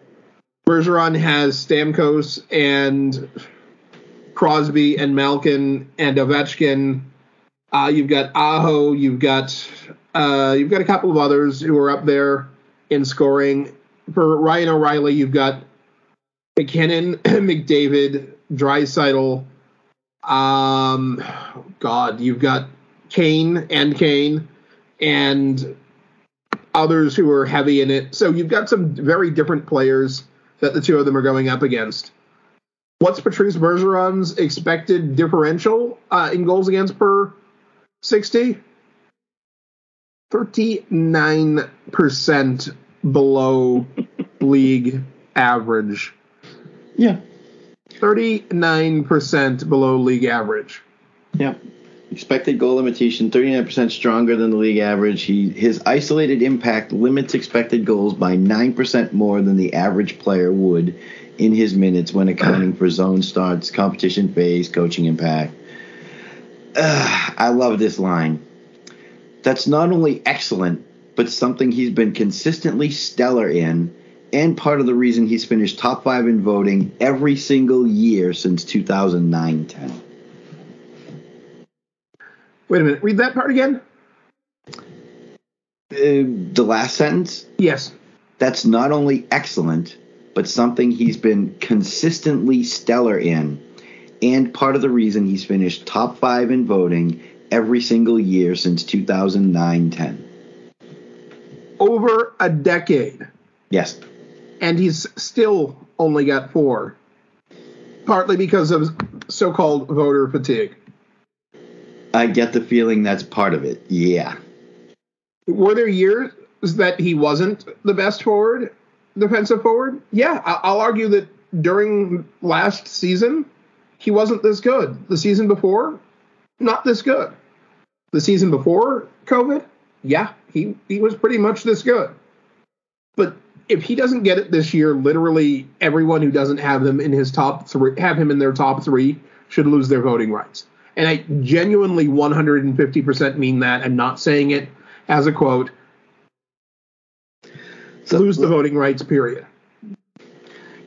Bergeron has Stamkos and Crosby and Malkin and Ovechkin. Uh, you've got Aho. You've got uh, you've got a couple of others who are up there in scoring. For Ryan O'Reilly, you've got MacKinnon, McDavid, Draisaitl. Um, God, you've got Kane and Kane, and others who are heavy in it. So you've got some very different players that the two of them are going up against. What's Patrice Bergeron's expected differential uh, in goals against per 60? 39% below league average. yeah, 39% below league average. yeah. Expected goal limitation 39% stronger than the league average. He his isolated impact limits expected goals by 9% more than the average player would in his minutes when accounting for zone starts, competition phase, coaching impact. Ugh, I love this line. That's not only excellent, but something he's been consistently stellar in, and part of the reason he's finished top five in voting every single year since 2009 10. Wait a minute, read that part again? Uh, the last sentence Yes. that's not only excellent, but something he's been consistently stellar in, and part of the reason he's finished top five in voting every single year since 2009 10. Over a decade. Yes. And he's still only got four. Partly because of so called voter fatigue. I get the feeling that's part of it. Yeah. Were there years that he wasn't the best forward, defensive forward? Yeah, I'll argue that during last season, he wasn't this good. The season before, not this good. The season before COVID, yeah, he, he was pretty much this good. But if he doesn't get it this year, literally everyone who doesn't have him in his top three, have him in their top three, should lose their voting rights. And I genuinely 150% mean that. I'm not saying it as a quote. So, lose the voting rights, period.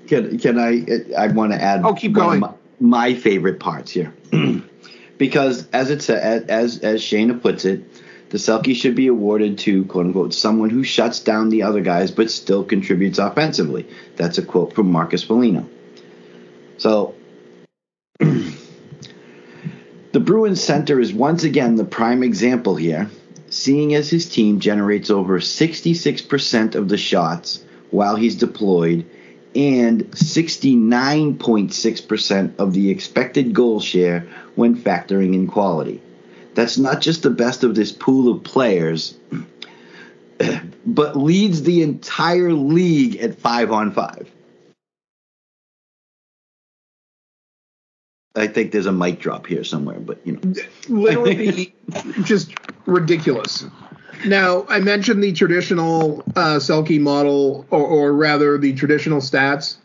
Can, can I? I want to add. Oh, keep going. My, my, favorite parts here, because as it said, as as Shayna puts it, the Selke should be awarded to quote unquote someone who shuts down the other guys but still contributes offensively. That's a quote from Marcus Foligno. So the Bruins center is once again the prime example here, seeing as his team generates over 66% of the shots while he's deployed and 69.6% of the expected goal share when factoring in quality. That's not just the best of this pool of players, but leads the entire league at 5 on 5. I think there's a mic drop here somewhere, but you know, literally just ridiculous. Now, I mentioned the traditional uh, Selke model, or, or, rather, the traditional stats.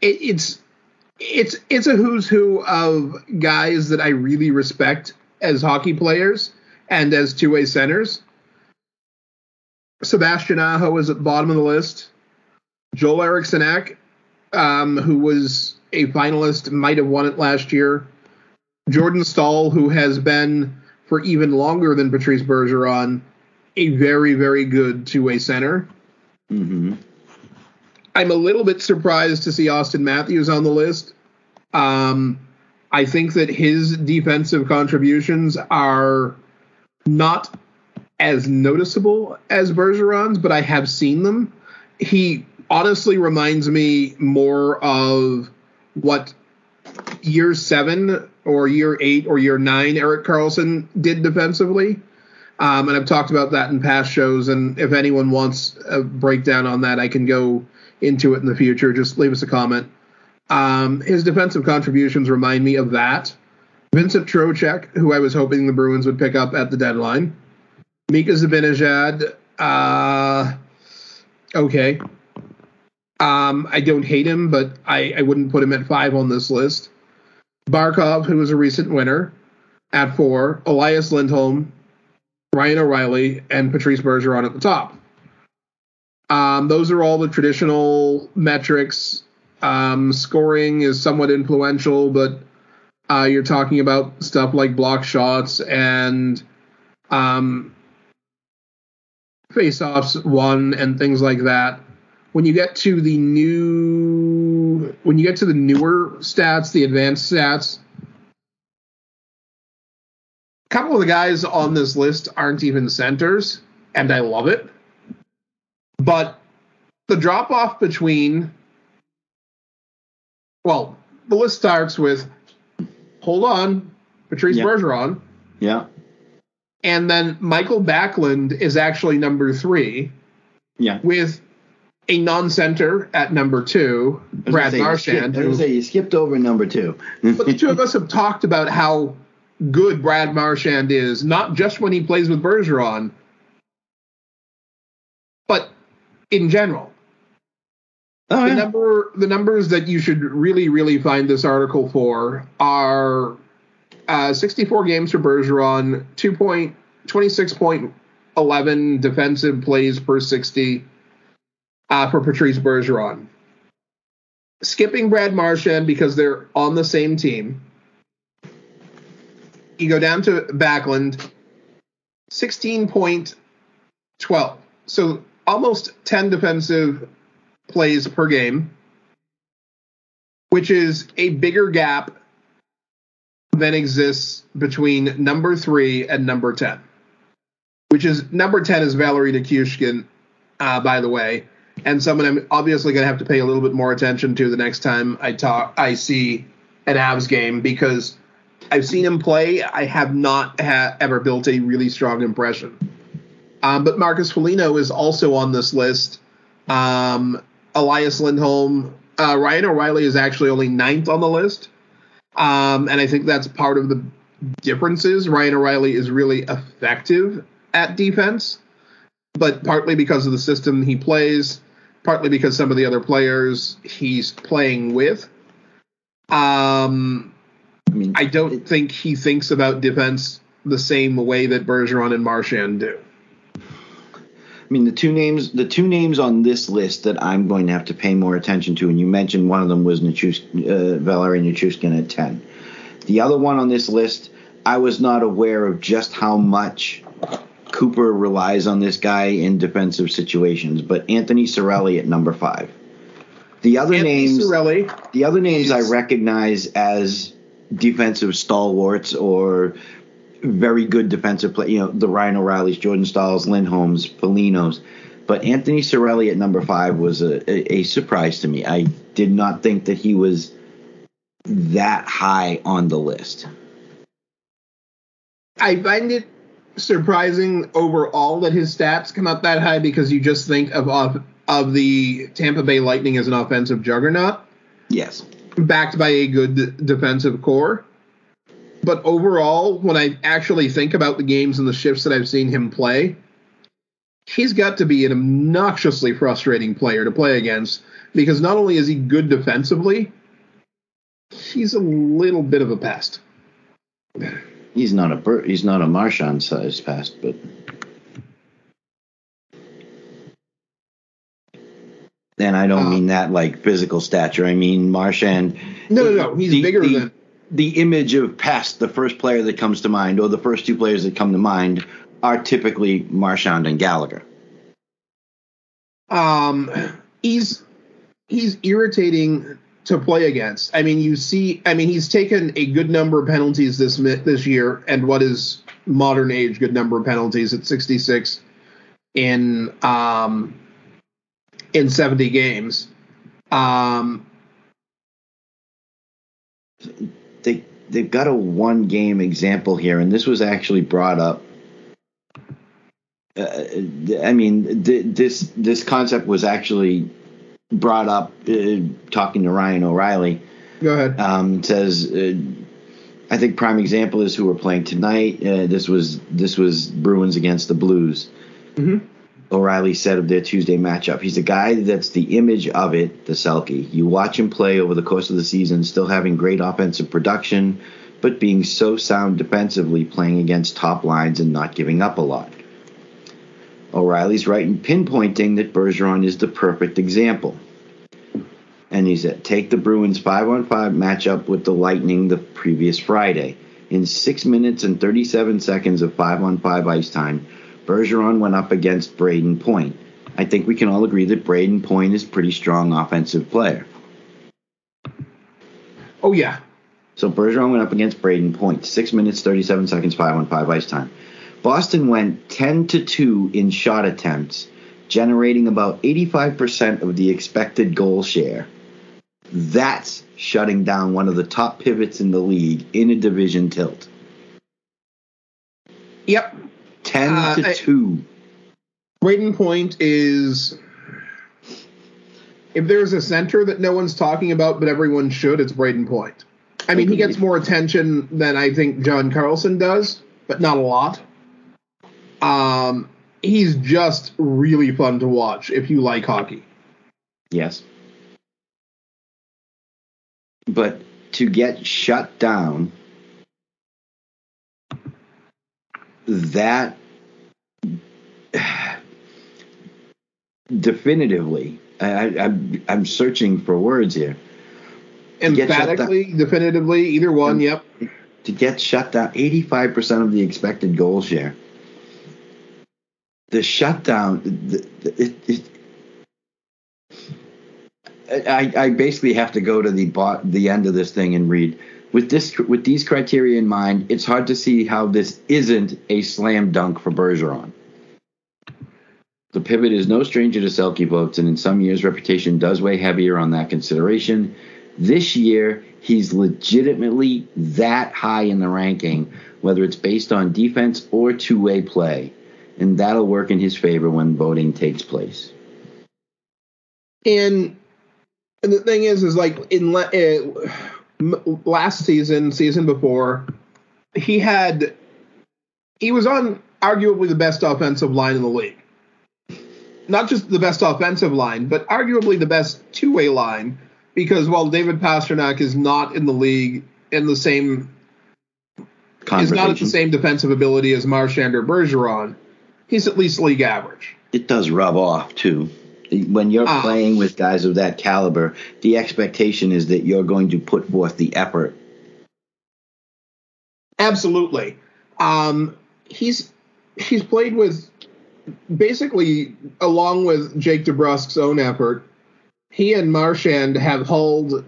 It, it's it's it's a who's who of guys that I really respect as hockey players and as two way centers. Sebastian Aho is at the bottom of the list. Joel Eriksson um, who was a finalist, might have won it last year. Jordan Staal, who has been for even longer than Patrice Bergeron, a very, very good two way center. Mm-hmm. I'm a little bit surprised to see Auston Matthews on the list. Um, I think that his defensive contributions are not as noticeable as Bergeron's, but I have seen them. He honestly reminds me more of what year seven or year eight or year nine Erik Karlsson did defensively. Um, and I've talked about that in past shows. And if anyone wants a breakdown on that, I can go into it in the future. Just leave us a comment. Um, his defensive contributions remind me of that. Vincent Trocheck, who I was hoping the Bruins would pick up at the deadline. Mika Zibanejad, uh, okay. Um, I don't hate him, but I, I wouldn't put him at five on this list. Barkov, who was a recent winner, at four. Elias Lindholm, Ryan O'Reilly, and Patrice Bergeron at the top. Um, those are all the traditional metrics. Um, scoring is somewhat influential, but uh, you're talking about stuff like block shots and um, face-offs won and things like that when you get to the new when you get to the newer stats, the advanced stats, a couple of the guys on this list aren't even centers, and I love it. But the drop off between well, the list starts with hold on, Patrice yeah. Bergeron. Yeah. And then Michael Backlund is actually number three. Yeah. With a non-center at number two, Brad Marchand. I was going to say you skipped over number two. but the two of us have talked about how good Brad Marchand is, not just when he plays with Bergeron, but in general. Oh, the number, the numbers that you should really, really find this article for are uh, 64 games for Bergeron, 2 point, 26.11 defensive plays per 60 uh, for Patrice Bergeron. Skipping Brad Marchand because they're on the same team. You go down to Backlund, 16.12. So almost 10 defensive plays per game. which is a bigger gap than exists between number three and number 10, which is number 10 is Valeri Nichushkin, uh, by the way, and someone I'm obviously going to have to pay a little bit more attention to the next time I talk, I see an Avs game because I've seen him play. I have not ha- ever built a really strong impression. Um, but Marcus Foligno is also on this list. Um, Elias Lindholm, uh, Ryan O'Reilly is actually only ninth on the list. Um, and I think that's part of the differences. Ryan O'Reilly is really effective at defense, but partly because of the system he plays, partly because some of the other players he's playing with. Um, I mean, I don't think he thinks about defense the same way that Bergeron and Marchand do. I mean, the two names, the two names on this list that I'm going to have to pay more attention to, and you mentioned one of them was Nichush, uh, Valeri Nichushkin at 10. The other one on this list, I was not aware of just how much Cooper relies on this guy in defensive situations, but Anthony Cirelli at number five. The other Anthony names, Cirelli, the other names I recognize as defensive stalwarts or very good defensive play. You know, the Ryan O'Reillys, Jordan Staals, Lindholms, Folignos. But Anthony Cirelli at number five was a, a, a surprise to me. I did not think that he was that high on the list. I find it surprising overall that his stats come up that high because you just think of of, of the Tampa Bay Lightning as an offensive juggernaut, Yes. backed by a good defensive core. But overall, when I actually think about the games and the shifts that I've seen him play, he's got to be an obnoxiously frustrating player to play against because not only is he good defensively, he's a little bit of a pest. He's not a Bur- he's not a Marchand size pass, but and I don't Uh, mean that like physical stature. I mean Marchand. No, no, no. He's the- bigger the- than. the image of pest. The first player that comes to mind, or the first two players that come to mind, are typically Marchand and Gallagher. um he's he's irritating to play against. I mean, you see I mean, he's taken a good number of penalties this this year and what is modern age good number of penalties at 66 in um in 70 games. Um They they've got a one game example here, and this was actually brought up. Uh, I mean, th- this this concept was actually brought up uh, talking to Ryan O'Reilly. go ahead. um, says uh, I think prime example is who we're playing tonight. Uh, this was this was Bruins against the Blues. Mhm. O'Reilly said of their Tuesday matchup, he's a guy that's the image of it, the Selke. You watch him play over the course of the season, still having great offensive production, but being so sound defensively, playing against top lines and not giving up a lot. O'Reilly's right in pinpointing that Bergeron is the perfect example. And he said, take the Bruins 5 on 5 matchup with the Lightning the previous Friday. In 6 minutes and 37 seconds of 5 on 5 ice time, Bergeron went up against Brayden Point. I think we can all agree that Brayden Point is a pretty strong offensive player. Oh yeah. So Bergeron went up against Brayden Point. 6 minutes, 37 seconds, 5 on 5 ice time. Boston went 10 to 2 in shot attempts, generating about 85% of the expected goal share. That's shutting down one of the top pivots in the league in a division tilt. Yep. 10 Uh, to I- 2. Brayden Point is if there's a center that no one's talking about but everyone should, it's Brayden Point. I mean, he gets more attention than I think John Carlson does, but not a lot. Um, he's just really fun to watch if you like hockey. Yes. But to get shut down, that definitively, I, I, I'm, I'm searching for words here. Emphatically, definitively, either one. Yep. To get shut down, 85% of the expected goal share. The shutdown, the, it, it, I, I basically have to go to the the end of this thing and read. With this, with these criteria in mind, it's hard to see how this isn't a slam dunk for Bergeron. The pivot is no stranger to Selke votes, and in some years, reputation does weigh heavier on that consideration. This year, he's legitimately that high in the ranking, whether it's based on defense or two way play. And that'll work in his favor when voting takes place. And, and the thing is, is like in uh, last season, season before, he had he was on arguably the best offensive line in the league. Not just the best offensive line, but arguably the best two way line because while David Pastrnak is not in the league in the same is not at the same defensive ability as Marchand or Bergeron, he's at least league average. It does rub off too. When you're uh, playing with guys of that caliber, the expectation is that you're going to put forth the effort. Absolutely. Um, he's he's played with basically along with Jake DeBrusk's own effort he and Marchand have hauled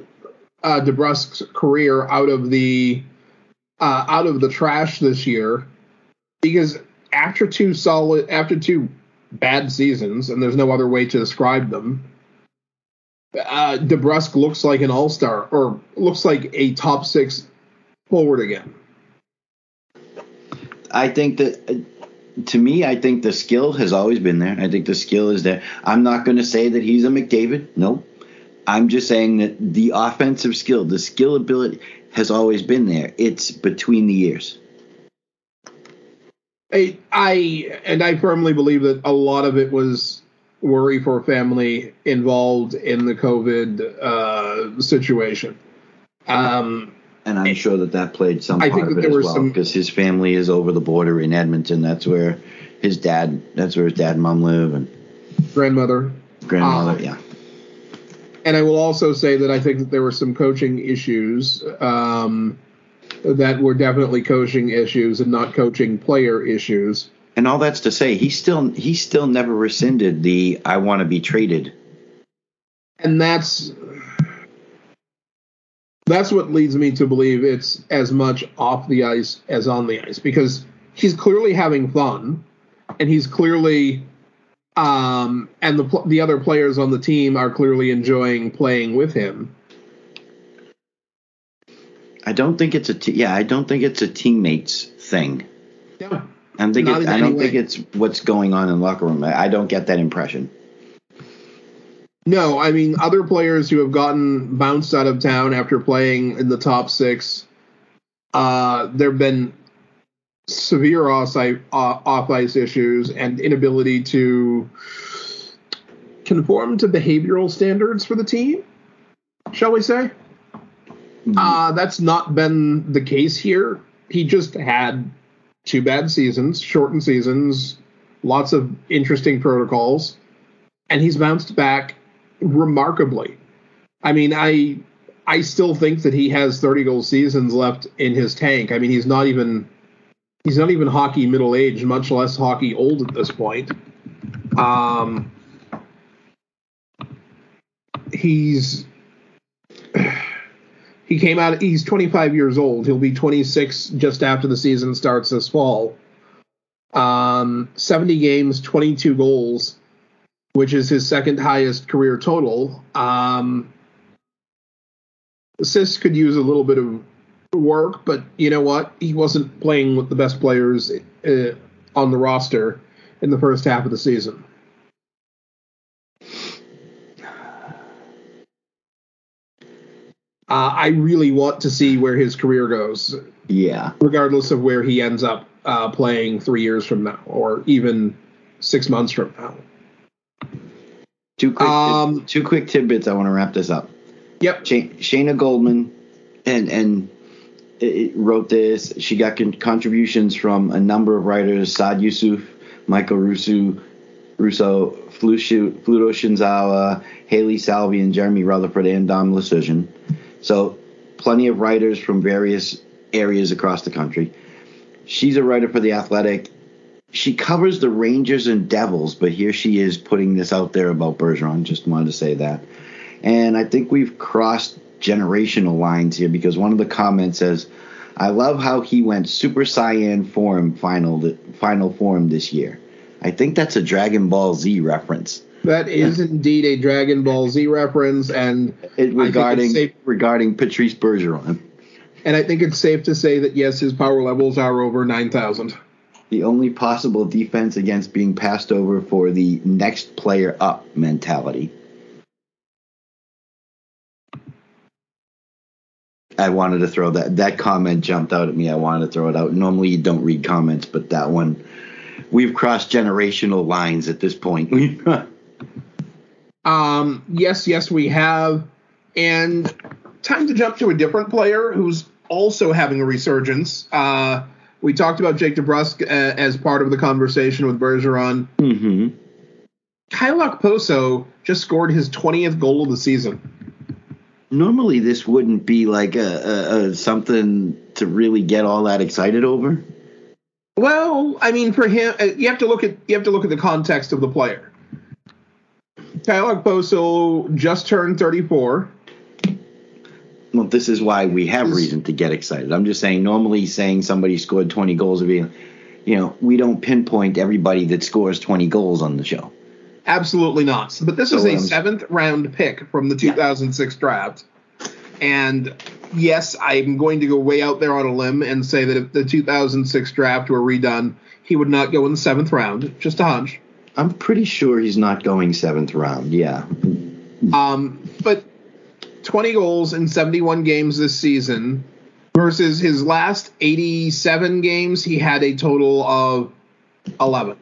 uh, DeBrusk's career out of the uh, out of the trash this year because after two solid after two bad seasons, and there's no other way to describe them. Uh, DeBrusk looks like an all-star, or looks like a top six forward again. I think that to me, I think the skill has always been there. I think the skill is there. I'm not going to say that he's a McDavid. Nope. I'm just saying that the offensive skill, the skill ability, has always been there. It's between the years. I, I and I firmly believe that a lot of it was worry for family involved in the COVID uh, situation. Um, and I'm sure that that played some I part of it as well because his family is over the border in Edmonton. That's where his dad. That's where his dad and mom live, and grandmother. Grandmother, uh, yeah. And I will also say that I think that there were some coaching issues um, that were definitely coaching issues and not coaching player issues. And all that's to say, he still he still never rescinded the "I want to be traded." And that's that's what leads me to believe it's as much off the ice as on the ice because he's clearly having fun and he's clearly um, and the the other players on the team are clearly enjoying playing with him. I don't think it's a t- yeah. I don't think it's a teammates thing. No, I think it, I don't think it's what's going on in locker room. I, I don't get that impression. No, I mean other players who have gotten bounced out of town after playing in the top six. Uh, there have been severe off ice issues and inability to conform to behavioral standards for the team, shall we say? Mm-hmm. Uh, that's not been the case here. He just had two bad seasons, shortened seasons, lots of interesting protocols, and he's bounced back remarkably. I mean, I I still think that he has 30 goal seasons left in his tank. I mean, he's not even he's not even hockey middle age, much less hockey old at this point. Um, he's he came out. He's 25 years old. He'll be 26 just after the season starts this fall. Um, 70 games, 22 goals which is his second highest career total. Um, could use a little bit of work, but you know what? He wasn't playing with the best players uh, on the roster in the first half of the season. Uh, I really want to see where his career goes. Yeah. Regardless of where he ends up uh, playing three years from now, or even six months from now. Two quick, um, two quick tidbits. I want to wrap this up. Yep. Shayna Goldman and and wrote this. She got con- contributions from a number of writers: Saad Yousuf, Michael Russo, Russo, Fluto Shinzawa, Haley Salvi, and Jeremy Rutherford, and Dom Luszczyszyn. So, plenty of writers from various areas across the country. She's a writer for The Athletic she covers the Rangers and Devils, but here she is putting this out there about Bergeron. Just wanted to say that. And I think we've crossed generational lines here because one of the comments says, I love how he went Super Saiyan form final final form this year. I think that's a Dragon Ball Z reference. That is indeed a Dragon Ball Z reference, and It, regarding safe- regarding Patrice Bergeron. and I think it's safe to say that yes, his power levels are over nine thousand. The only possible defense against being passed over for the next player up mentality. I wanted to throw that. That comment jumped out at me. I wanted to throw it out. Normally you don't read comments, but that one, we've crossed generational lines at this point. Um, yes, yes, we have. And time to jump to a different player who's also having a resurgence. Uh, we talked about Jake DeBrusk uh, as part of the conversation with Bergeron. hmm Kyle Okposo just scored his 20th goal of the season. Normally this wouldn't be like a, a, a something to really get all that excited over. Well, I mean, for him, uh, you have to look at you have to look at the context of the player. Kyle Okposo just turned 34. Well, this is why we have This- reason to get excited. I'm just saying, normally saying somebody scored 20 goals would be, you know, we don't pinpoint everybody that scores 20 goals on the show. Absolutely not. But this is So, a um, seventh round pick from the 2006 draft. And yes, I'm going to go way out there on a limb and say that if the 2006 draft were redone, he would not go in the seventh round. Just a hunch. I'm pretty sure he's not going seventh round. Yeah. Um, but 20 goals in 71 games this season versus his last 87 games, he had a total of 11.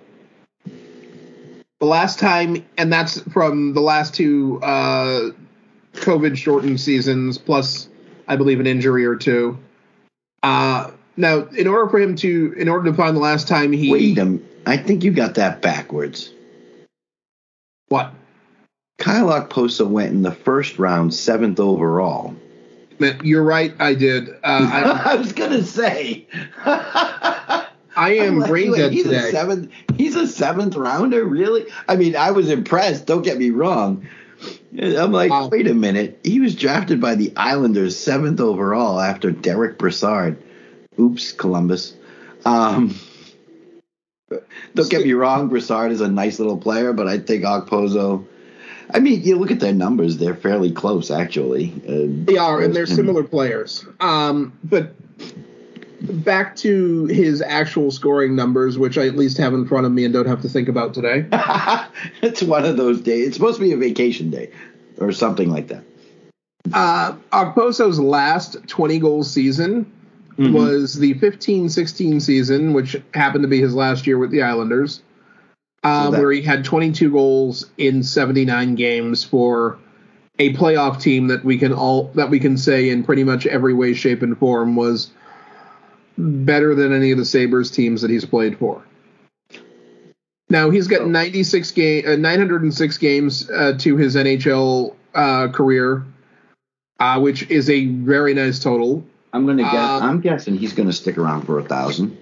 The last time, and that's from the last two uh, COVID shortened seasons, plus I believe an injury or two. Uh, now, in order for him to, in order to find the last time he, Wait a I think you got that backwards. what? Kyle Okposo went in the first round, seventh overall. You're right, I did. Uh, I, I was gonna say. I am like, brain dead he's today. A seventh, he's a seventh rounder, really? I mean, I was impressed. Don't get me wrong. I'm like, Wow. wait a minute. He was drafted by the Islanders seventh overall after Derek Brassard. Oops, Columbus. Um, don't get me wrong. Brassard is a nice little player, but I think Okposo. I mean, you look at their numbers; they're fairly close, actually. Uh, They are, and they're similar players. Um, but back to his actual scoring numbers, which I at least have in front of me and don't have to think about today. it's one of those days. It's supposed to be a vacation day, or something like that. Uh, Okposo's last 20 goal season Mm-hmm. was the 15 16 season, which happened to be his last year with the Islanders, uh, So that- where he had 22 goals in 79 games for a playoff team that we can all that we can say in pretty much every way, shape, and form was better than any of the Sabres teams that he's played for. Now he's got 96 game, uh, 906 games uh, to his NHL uh, career, uh, which is a very nice total. I'm gonna guess. Um, I'm guessing he's gonna stick around for a thousand.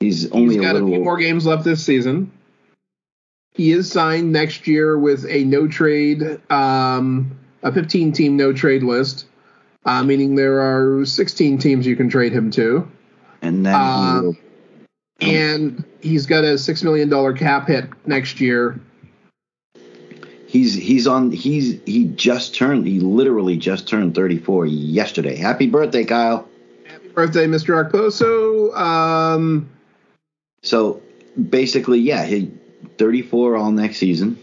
He's only He's a got a little. few more games left this season. He is signed next year with a no trade, um, a 15 team no trade list, uh, meaning there are 16 teams you can trade him to. and then uh, he will, And he's got a $6 million cap hit next year. He's he's on. He's he just turned. He literally just turned 34 yesterday. Happy birthday, Kyle. Happy birthday, Mr. Okposo. Um, So basically, yeah, he 34 all next season.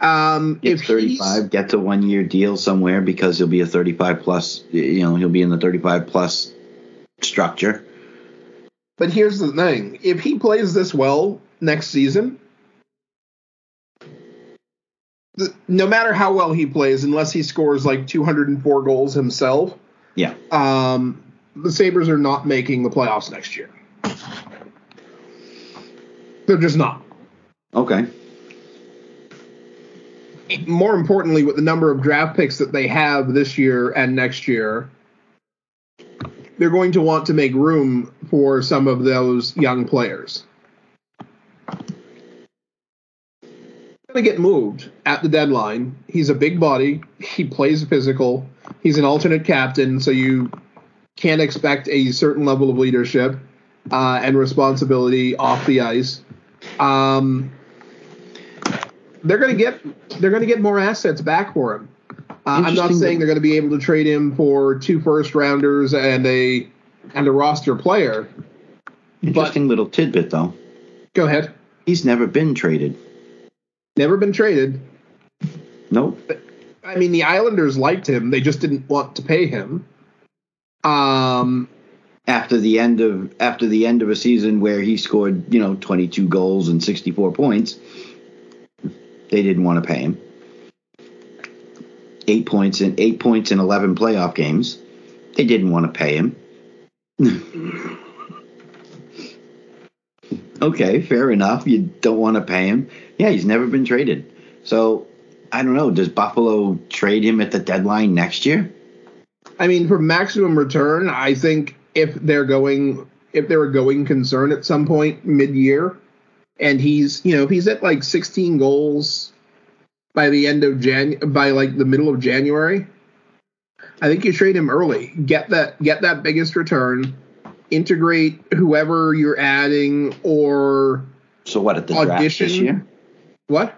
um, if 35, he's, gets a one year deal somewhere because he'll be a 35 plus. You know, he'll be in the 35 plus structure. but here's the thing: if he plays this well next season, the, no matter how well he plays, unless he scores like 204 goals himself, Yeah. um, the Sabres are not making the playoffs next year. They're just not. Okay. More importantly, with the number of draft picks that they have this year and next year, they're going to want to make room for some of those young players. To get moved at the deadline. He's a big body. He plays physical. He's an alternate captain, so you can't expect a certain level of leadership uh, and responsibility off the ice. Um, they're going to get they're going to get more assets back for him. Uh, I'm not saying they're going to be able to trade him for two first rounders and a and a roster player. Interesting little tidbit, though. Go ahead. He's never been traded. Never been traded. Nope. I mean, the Islanders liked him. They just didn't want to pay him. Um, After the end of after the end of a season where he scored, you know, 22 goals and 64 points, they didn't want to pay him. Eight points in eight points in 11 playoff games. They didn't want to pay him. okay, fair enough. You don't want to pay him. Yeah, he's never been traded. So I don't know. Does Buffalo trade him at the deadline next year? I mean, for maximum return, I think if they're going, if they're a going concern at some point mid-year, and he's, you know, if he's at like 16 goals by the end of Jan, by like the middle of January, I think you trade him early. Get that, get that biggest return. Integrate whoever you're adding, or So what at the draft Audition? this year? What?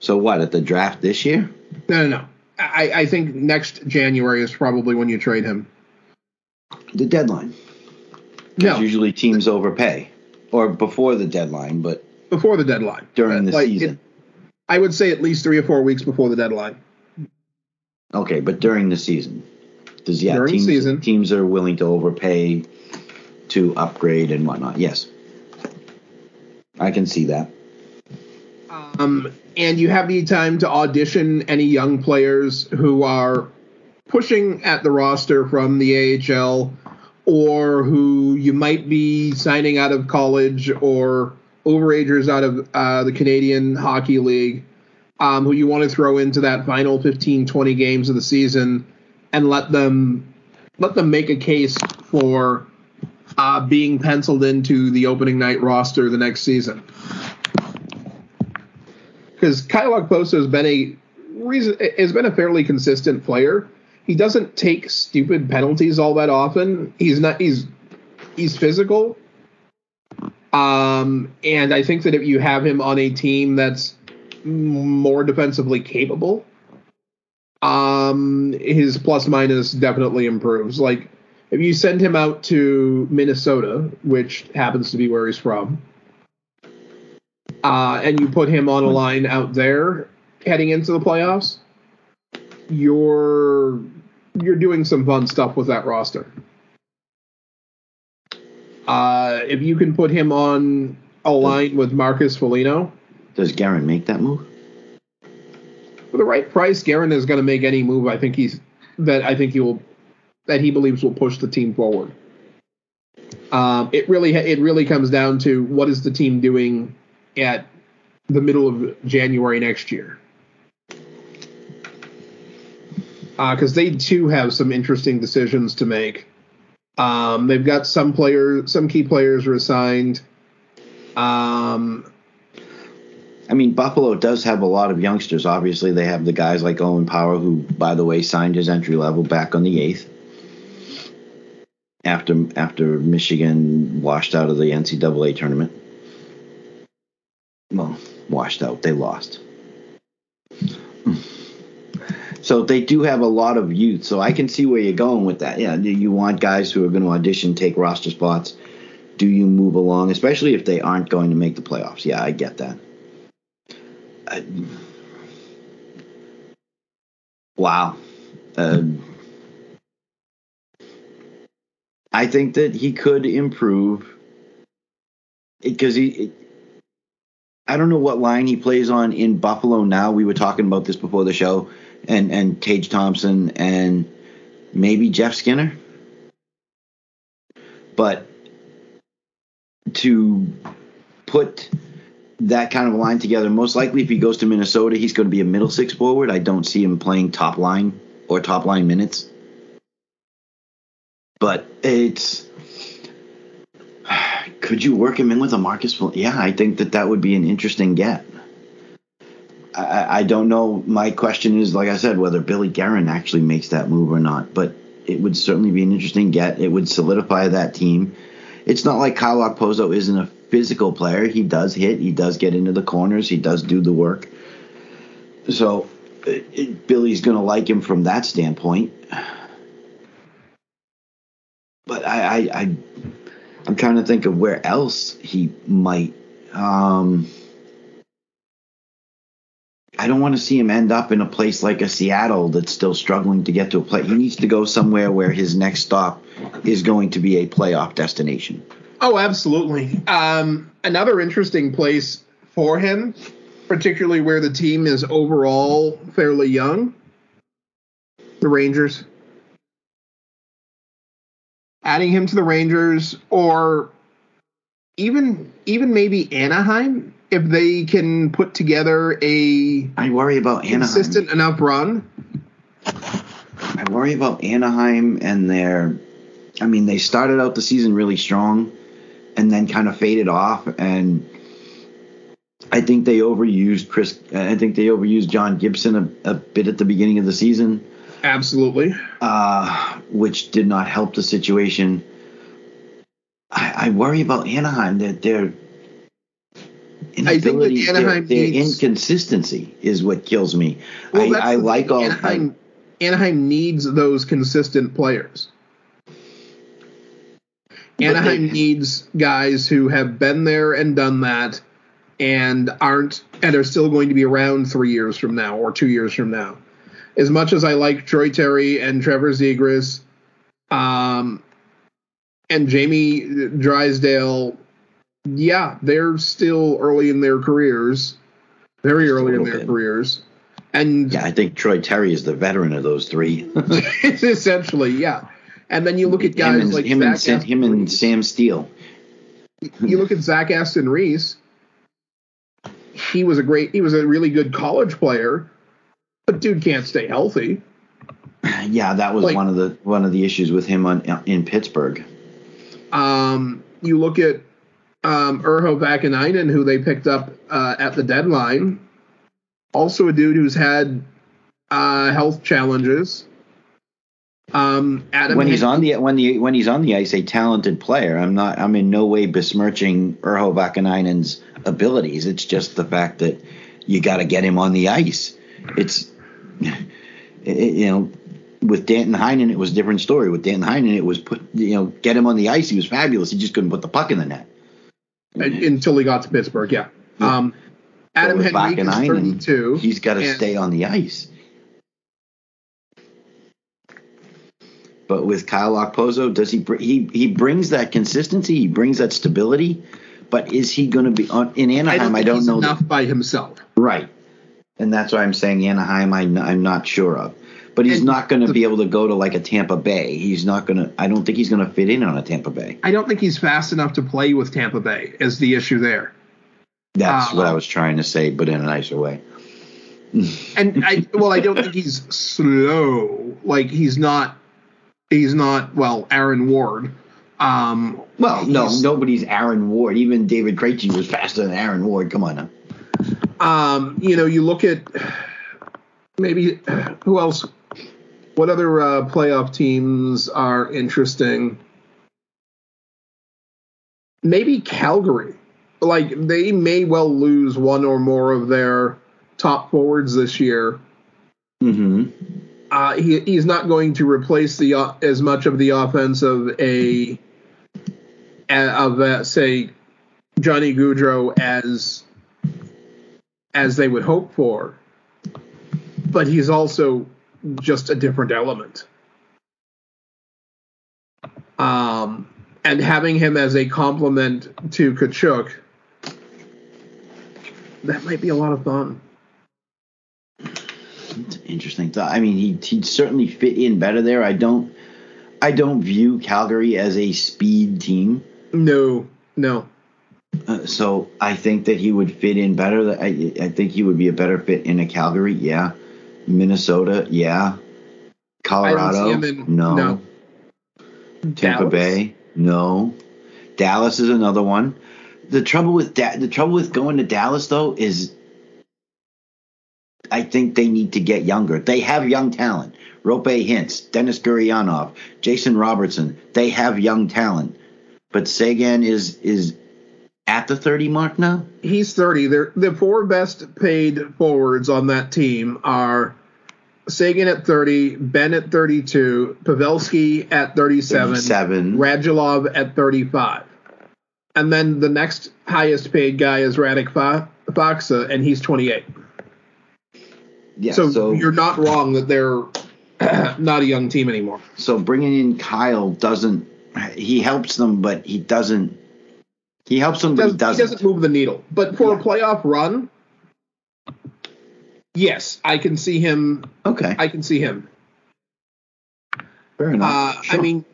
So what at the draft this year? No, no, no. I, I think next January is probably when you trade him. The deadline. No, Usually teams overpay, or before the deadline, but before the deadline. during the Like, season. it- I would say at least three or four weeks before the deadline. okay, but during the season, does yeah During teams season. teams are willing to overpay to upgrade and whatnot? Yes, I can see that. Um, and you have the time to audition any young players who are pushing at the roster from the AHL or who you might be signing out of college or overagers out of uh, the Canadian Hockey League um, who you want to throw into that final 15, 20 games of the season and let them let them make a case for uh, being penciled into the opening night roster the next season because Kyle Okposo has been a reason has been a fairly consistent player. He doesn't take stupid penalties all that often. He's not he's he's physical. Um, and I think that if you have him on a team that's more defensively capable, um, his plus minus definitely improves. Like if you send him out to Minnesota, which happens to be where he's from, uh, and you put him on a line out there heading into the playoffs, you're you're doing some fun stuff with that roster. Uh, if you can put him on a line with Marcus Foligno Does Guerin make that move? for the right price, Guerin is going to make any move. I think he's that I think he will that he believes will push the team forward. Um, it really it really comes down to what is the team doing at the middle of January next year. Because they too have some interesting decisions to make. Um, they've got some players, some key players resigned. Um, I mean, Buffalo does have a lot of youngsters. Obviously, they have the guys like Owen Power, who, by the way, signed his entry level back on the eighth after after Michigan washed out of the NCAA tournament. Well, washed out. They lost. So they do have a lot of youth. So I can see where you're going with that. Yeah, you want guys who are going to audition, take roster spots. Do you move along, especially if they aren't going to make the playoffs? Yeah, I get that. I, wow. Uh, I think that he could improve because he. I don't know what line he plays on in Buffalo now. We were talking about this before the show, and and Tage Thompson and maybe Jeff Skinner. But to put that kind of a line together, most likely if he goes to Minnesota, he's going to be a middle six forward. I don't see him playing top line or top line minutes. But it's could you work him in with a Marcus? Yeah, I think that that would be an interesting get. I, I don't know. My question is, like I said, whether Billy Guerin actually makes that move or not. But it would certainly be an interesting get. It would solidify that team. It's not like Kyle Okposo isn't a physical player. He does hit. He does get into the corners. He does do the work. So it, Billy's going to like him from that standpoint. But I, I, I, I'm trying to think of where else he might. Um, I don't want to see him end up in a place like a Seattle that's still struggling to get to a play. He needs to go somewhere where his next stop is going to be a playoff destination. Oh, absolutely. Um, another interesting place for him, particularly where the team is overall fairly young, the Rangers. Adding him to the Rangers, or even even maybe Anaheim, if they can put together a I worry about Anaheim. consistent enough run. I worry about Anaheim and their. I mean, they started out the season really strong, and then kind of faded off. And I think they overused Chris. I think they overused John Gibson a, a bit at the beginning of the season, Absolutely. uh, which did not help the situation. I, I worry about Anaheim that their I think that inability, their- Anaheim their, needs- inconsistency is what kills me. Well, I, I like all. Anaheim. Anaheim needs those consistent players. Anaheim they- needs guys who have been there and done that, and aren't and are still going to be around three years from now or two years from now. As much as I like Troy Terry and Trevor Zegras, um, and Jamie Drysdale, yeah, they're still early in their careers, very Just early in their bit. careers, and yeah, I think Troy Terry is the veteran of those three. essentially, yeah. And then you look at guys him and, like him, and, Sam, him and Sam Steel. You look at Zach Aston Reese. He was a great. He was a really good college player, but dude can't stay healthy. Yeah, that was Like- one of the one of the issues with him on in Pittsburgh. Um, you look at um, Urho Vaakanainen, who they picked up uh, at the deadline. Also, a dude who's had uh, health challenges. Um, Adam when he's on the when the when he's on the ice, a talented player. I'm not. I'm in no way besmirching Urho Vaakanainen's abilities. It's just the fact that you got to get him on the ice. It's it, you know. With Danton Heinen, it was a different story. With Danton Heinen, it was put, you know, get him on the ice. He was fabulous. He just couldn't put the puck in the net. until he got to Pittsburgh. Yeah. Yeah. Um, Adam Henrique is Vaakanainen, 32. He's got to stay on the ice. But with Kyle Okposo, does he br- he he brings that consistency? He brings that stability. But is he going to be on in I Anaheim? don't, I don't, know. enough by himself. right, and that's why I'm saying Anaheim. I, I'm not sure of. But he's And not going to be able to go to like a Tampa Bay. He's not going to. I don't think he's going to fit in on a Tampa Bay. I don't think he's fast enough to play with Tampa Bay. Is the issue there? That's what I was trying to say, but in a nicer way. And I well, I don't think he's slow. Like he's not. He's not. Well, Aaron Ward. Um, Well, no, nobody's Aaron Ward. Even David Krejci was faster than Aaron Ward. Come on now. Um, you know, you look at maybe who else? What other uh, playoff teams are interesting? Maybe Calgary. Like they may well lose one or more of their top forwards this year. Mm-hmm. Uh, he, he's not going to replace the uh, as much of the offense of a of uh, say Johnny Gaudreau as as they would hope for, but he's also just a different element. Um, and having him as a complement to Tkachuk, that might be a lot of fun. Interesting thought. I mean, he he'd certainly fit in better there. I don't I don't view Calgary as a speed team, No, no. Uh, so I think that he would fit in better. I I think he would be a better fit in a Calgary. Yeah, Minnesota. Yeah, Colorado. in- no. no. Tampa Dallas? Bay. No. Dallas is another one. The trouble with da- the trouble with going to Dallas though is I think they need to get younger. They have young talent. Roope Hintz, Denis Gurianov, Jason Robertson. They have young talent. But Seguin is is at the 30 mark now? He's 30. They're, the four best paid forwards on that team are Seguin at 30, Benn at 32, Pavelski at 37, 37. Radulov at 35. And then the next highest paid guy is Radek Faksa, and he's 28. Yeah, so, so you're not wrong that they're not a young team anymore. So bringing in Kyle doesn't. He helps them, but he doesn't. He helps them, but he doesn't. He doesn't move the needle. But for Yeah. a playoff run, yes, I can see him. Okay, I can see him. fair enough. Uh, Sure. I mean,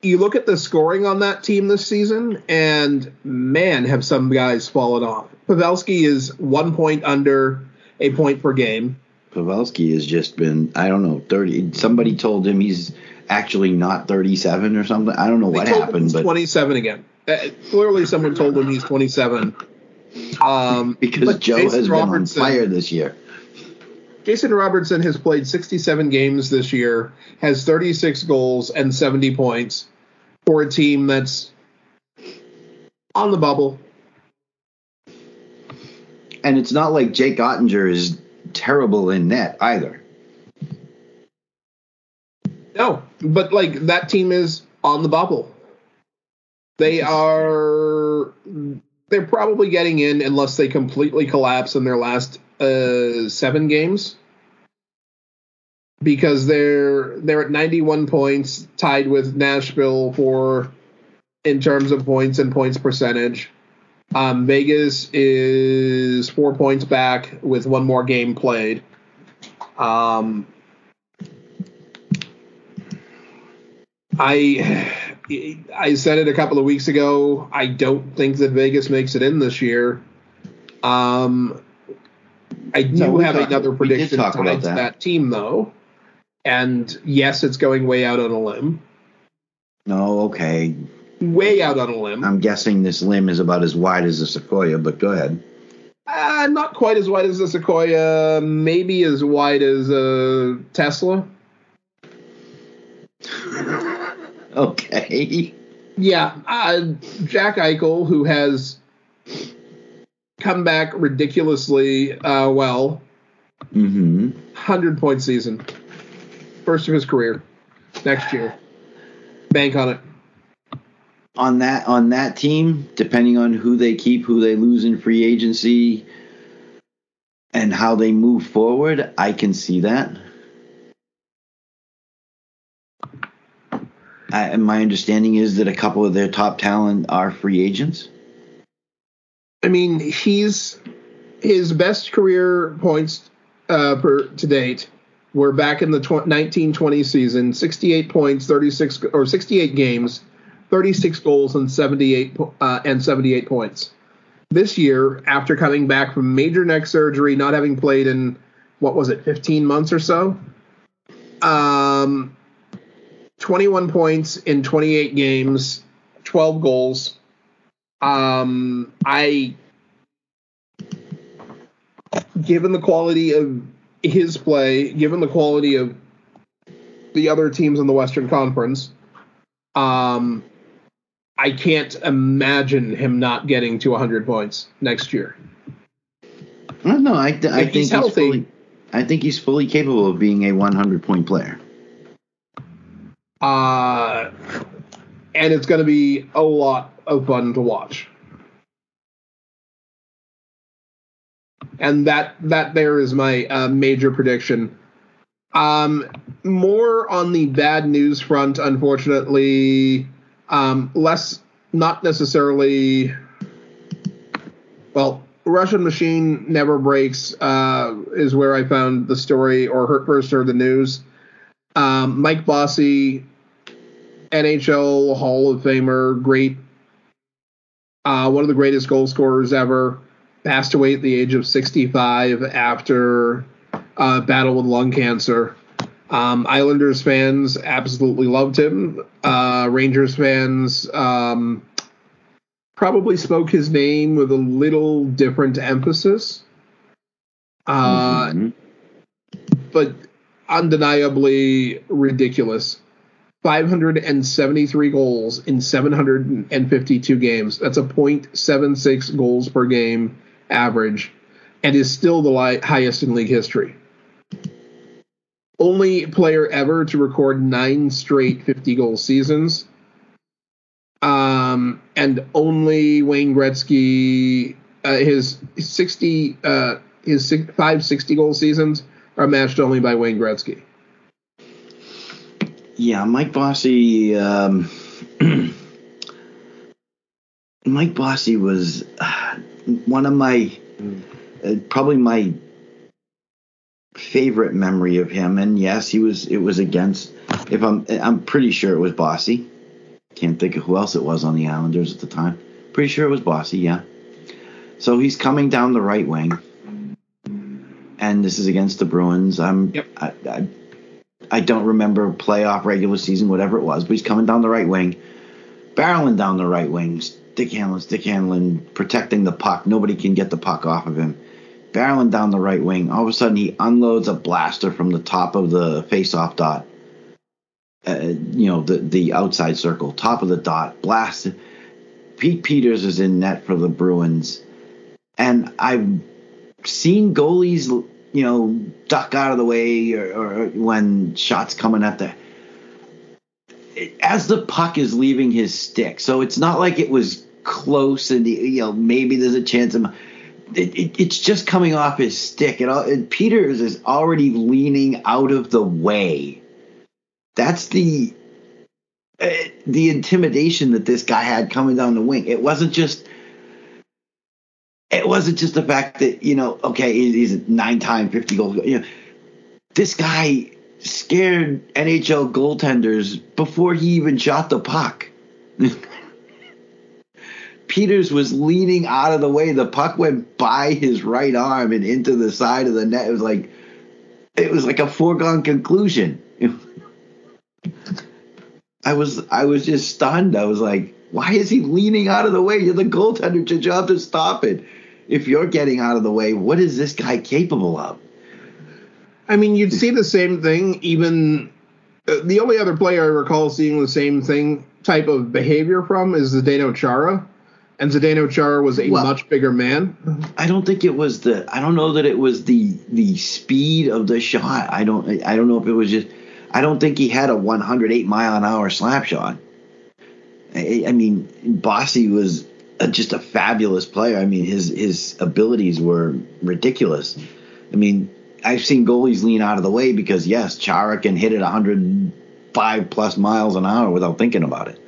you look at the scoring on that team this season, and man, have some guys fallen off. Pavelski is one point under a point per game. Pavelski has just been. I don't know. Thirty. Somebody told him he's actually not thirty-seven or something. I don't know They what happened, he's but 27 again. Clearly, someone told him he's 27. Um, because Joe Jason has Robertson- been on fire this year. Jason Robertson has played 67 games this year, has 36 goals and 70 points for a team that's on the bubble. And it's not like Jake Oettinger is terrible in net either. No, but like that team is on the bubble. They are they're probably getting in unless they completely collapse in their last uh, seven games. Because they're they're at 91 points, tied with Nashville for in terms of points and points percentage. Um, Vegas is four points back with one more game played. Um, I I said it a couple of weeks ago. I don't think that Vegas makes it in this year. Um, I do No, have talked- another prediction tied about to that. that team, though. And yes, it's going way out on a limb. No, okay. Way out on a limb. I'm guessing this limb is about as wide as a sequoia, but go ahead. Uh, not quite as wide as a Sequoia. Maybe as wide as a Tesla. Okay. Yeah, uh, Jack Eichel, who has come back ridiculously uh, well, Mm-hmm. hundred point season, first of his career, next year. Bank on it. On that on that team, depending on who they keep, who they lose in free agency, and how they move forward, I can see that. I, my understanding is that a couple of their top talent are free agents. I mean, he's his best career points uh, per to date were back in the tw- 1920 season, 68 points, 36 or 68 games, 36 goals and 78 uh, and 78 points. This year, after coming back from major neck surgery, not having played in what was it, 15 months or so, um, 21 points in 28 games, 12 goals. Um, I, given the quality of his play, given the quality of the other teams in the Western Conference, um, I can't imagine him not getting to 100 points next year. I don't know. I, I think he's he's, healthy- fully. I think he's fully capable of being a 100 point player. Uh, and it's going to be a lot of fun to watch. And that that there is my uh, major prediction. Um, more on the bad news front, unfortunately. Um, less, not necessarily. Well, Russian machine never breaks uh, is where I found the story or heard, first heard the news. Um, Mike Bossy, NHL Hall of Famer, great, uh, one of the greatest goal scorers ever, passed away at the age of 65 after uh, battle with lung cancer. Um, Islanders fans absolutely loved him. Uh, Rangers fans um, probably spoke his name with a little different emphasis. Uh, Mhm. but undeniably ridiculous. 573 goals in 752 games. That's a .76 goals per game average, and is still the li- highest in league history. Only player ever to record nine straight 50 goal seasons. Um, and only Wayne Gretzky, uh, his 60, uh, his six, five 60 goal seasons are matched only by Wayne Gretzky. Yeah, Mike Bossy. Um, Mike Bossy was uh, one of my, uh, probably my favorite memory of him. And yes, he was. It was against. If I'm, I'm pretty sure it was Bossy. Can't think of who else it was on the Islanders at the time. Pretty sure it was Bossy. Yeah. So he's coming down the right wing, and this is against the Bruins. I'm. Yep. I, I, I don't remember playoff, regular season, whatever it was, but he's coming down the right wing, barreling down the right wing, stick handling, stick handling, protecting the puck. Nobody can get the puck off of him. Barreling down the right wing. All of a sudden, he unloads a blaster from the top of the face-off dot. Uh, you know, the the outside circle, top of the dot, blast. Pete Peeters is in net for the Bruins, and I've seen goalies you know, duck out of the way or, or when shots coming at the as the puck is leaving his stick. So it's not like it was close and you know maybe there's a chance of it, it, it's just coming off his stick and, all, and Peeters is already leaning out of the way. That's the uh, the intimidation that this guy had coming down the wing. It wasn't just it wasn't just the fact that you know, okay, he's a nine-time, fifty goal. You know, this guy scared NHL goaltenders before he even shot the puck. Peeters was leaning out of the way. The puck went by his right arm and into the side of the net. It was like it was like a foregone conclusion. I was I was just stunned. I was like, why is he leaning out of the way? You're the goaltender. It's your job to stop it if you're getting out of the way, what is this guy capable of? I mean, you'd see the same thing. Even uh, the only other player I recall seeing the same thing type of behavior from is Zdeno Chara, and Zdeno Chara was a well, much bigger man. I don't think it was the. I don't know that it was the the speed of the shot. I don't. I don't know if it was just. I don't think he had a 108 mile an hour slap shot. I, I mean, Bossy was just a fabulous player. I mean, his his abilities were ridiculous. I mean, I've seen goalies lean out of the way because yes, Chara can hit it 105 plus miles an hour without thinking about it.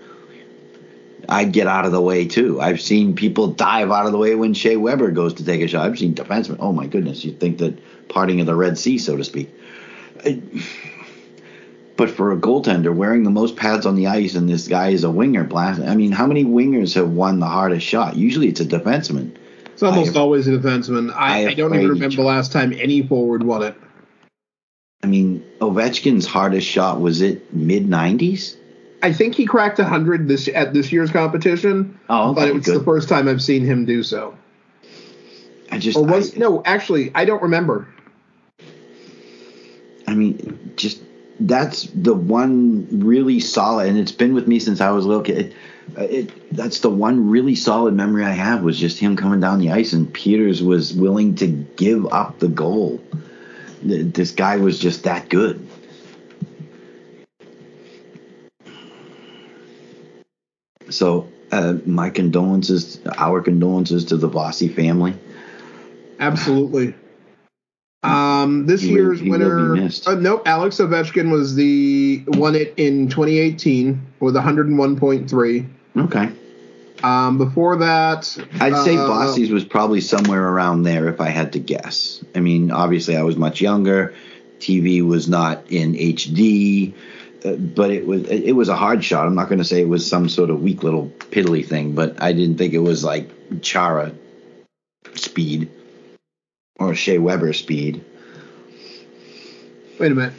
I'd get out of the way too. I've seen people dive out of the way when Shea Weber goes to take a shot. I've seen defensemen. Oh my goodness, you'd think that parting of the Red Sea, so to speak. I, but for a goaltender, wearing the most pads on the ice and this guy is a winger blast. I mean, how many wingers have won the hardest shot? Usually it's a defenseman. It's almost I, always a defenseman. I, I don't even remember the last time any forward won it. I mean, Ovechkin's hardest shot was it mid 90s? I think he cracked 100 this at this year's competition. Oh, okay, but it was good. the first time I've seen him do so. I just or was I, no, actually, I don't remember. I mean, just that's the one really solid, and it's been with me since I was a little kid. It, it, that's the one really solid memory I have was just him coming down the ice, and Peeters was willing to give up the goal. This guy was just that good. So, uh, my condolences, our condolences to the Bossy family. Absolutely. Um, this he year's will, winner, uh, nope, Alex Ovechkin was the won it in 2018 with 101.3. Okay. Um, before that, I'd say uh, Bossy's was probably somewhere around there if I had to guess. I mean, obviously, I was much younger. TV was not in HD, uh, but it was it was a hard shot. I'm not going to say it was some sort of weak little piddly thing, but I didn't think it was like Chara speed or Shea Weber speed. Wait a minute.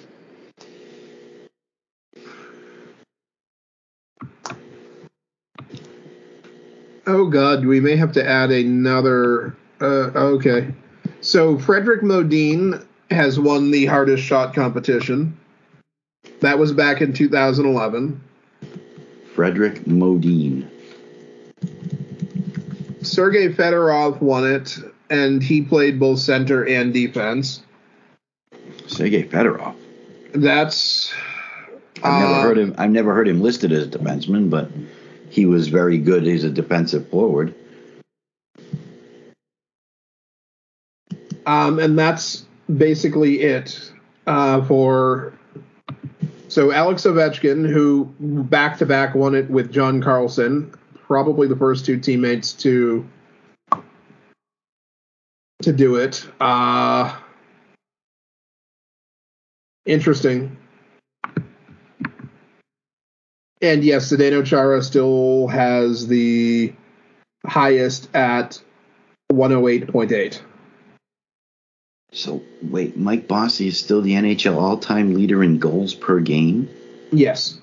Oh God, we may have to add another. Uh, okay, so Fredrik Modin has won the hardest shot competition. That was back in 2011. Fredrik Modin. Sergei Fedorov won it, and he played both center and defense. Sergei Fedorov. That's. I've never uh, heard him. I've never heard him listed as a defenseman, but he was very good He's a defensive forward. Um, and that's basically it uh, for. So Alex Ovechkin, who back to back won it with John Carlson, probably the first two teammates to to do it. Uh, interesting. And yes, Zdeno Chara still has the highest at 108.8. So wait, Mike Bossy is still the NHL all-time leader in goals per game. Yes.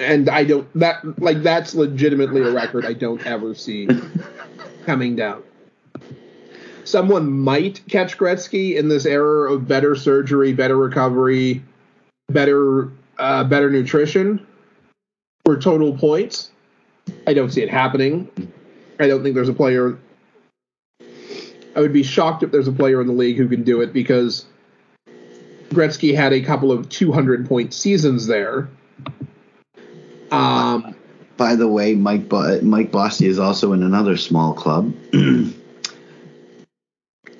And I don't that like that's legitimately a record I don't ever see coming down. Someone might catch Gretzky in this era of better surgery, better recovery, better uh, better nutrition for total points. I don't see it happening. I don't think there's a player. I would be shocked if there's a player in the league who can do it because Gretzky had a couple of 200 point seasons there. Um, By the way, Mike Bo- Mike Bossy is also in another small club.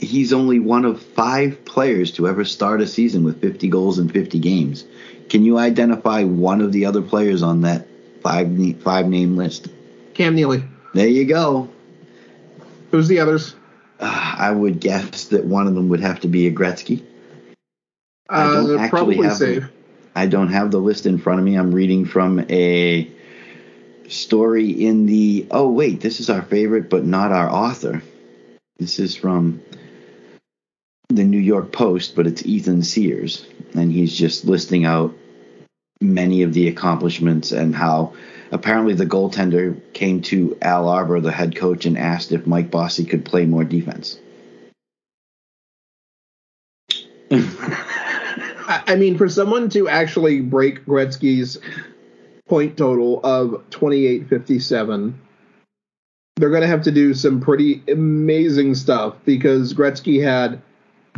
He's only one of five players to ever start a season with 50 goals in 50 games. Can you identify one of the other players on that five five name list? Cam Neely. There you go. Who's the others? Uh, I would guess that one of them would have to be a Gretzky. I Uh, don't actually probably have safe. I don't have the list in front of me. I'm reading from a story in the. Oh wait, this is our favorite, but not our author. This is from the New York Post, but it's Ethan Sears, and he's just listing out many of the accomplishments and how apparently the goaltender came to Al Arbour, the head coach, and asked if Mike Bossy could play more defense. I, mean, for someone to actually break Gretzky's point total of 28.57, they're going to have to do some pretty amazing stuff because Gretzky had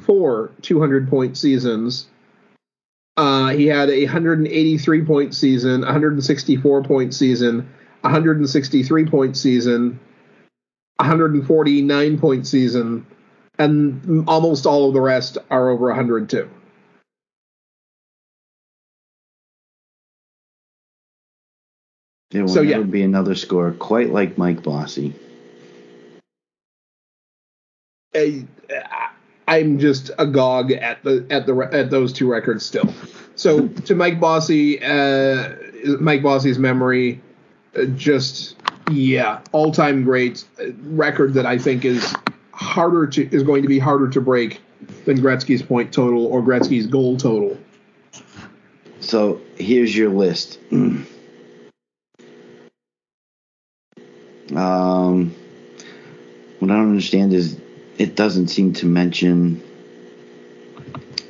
four 200 point seasons. Uh, he had a 183 point season, 164 point season, 163 point season, 149 point season, and almost all of the rest are over 102. There will So, never yeah. be another scorer quite like Mike Bossy. I, I'm just agog at the at the at those two records still. So to Mike Bossy, uh, Mike Bossy's memory, uh, just yeah, all time great uh, record that I think is harder to is going to be harder to break than Gretzky's point total or Gretzky's goal total. So here's your list. um, what I don't understand is it doesn't seem to mention.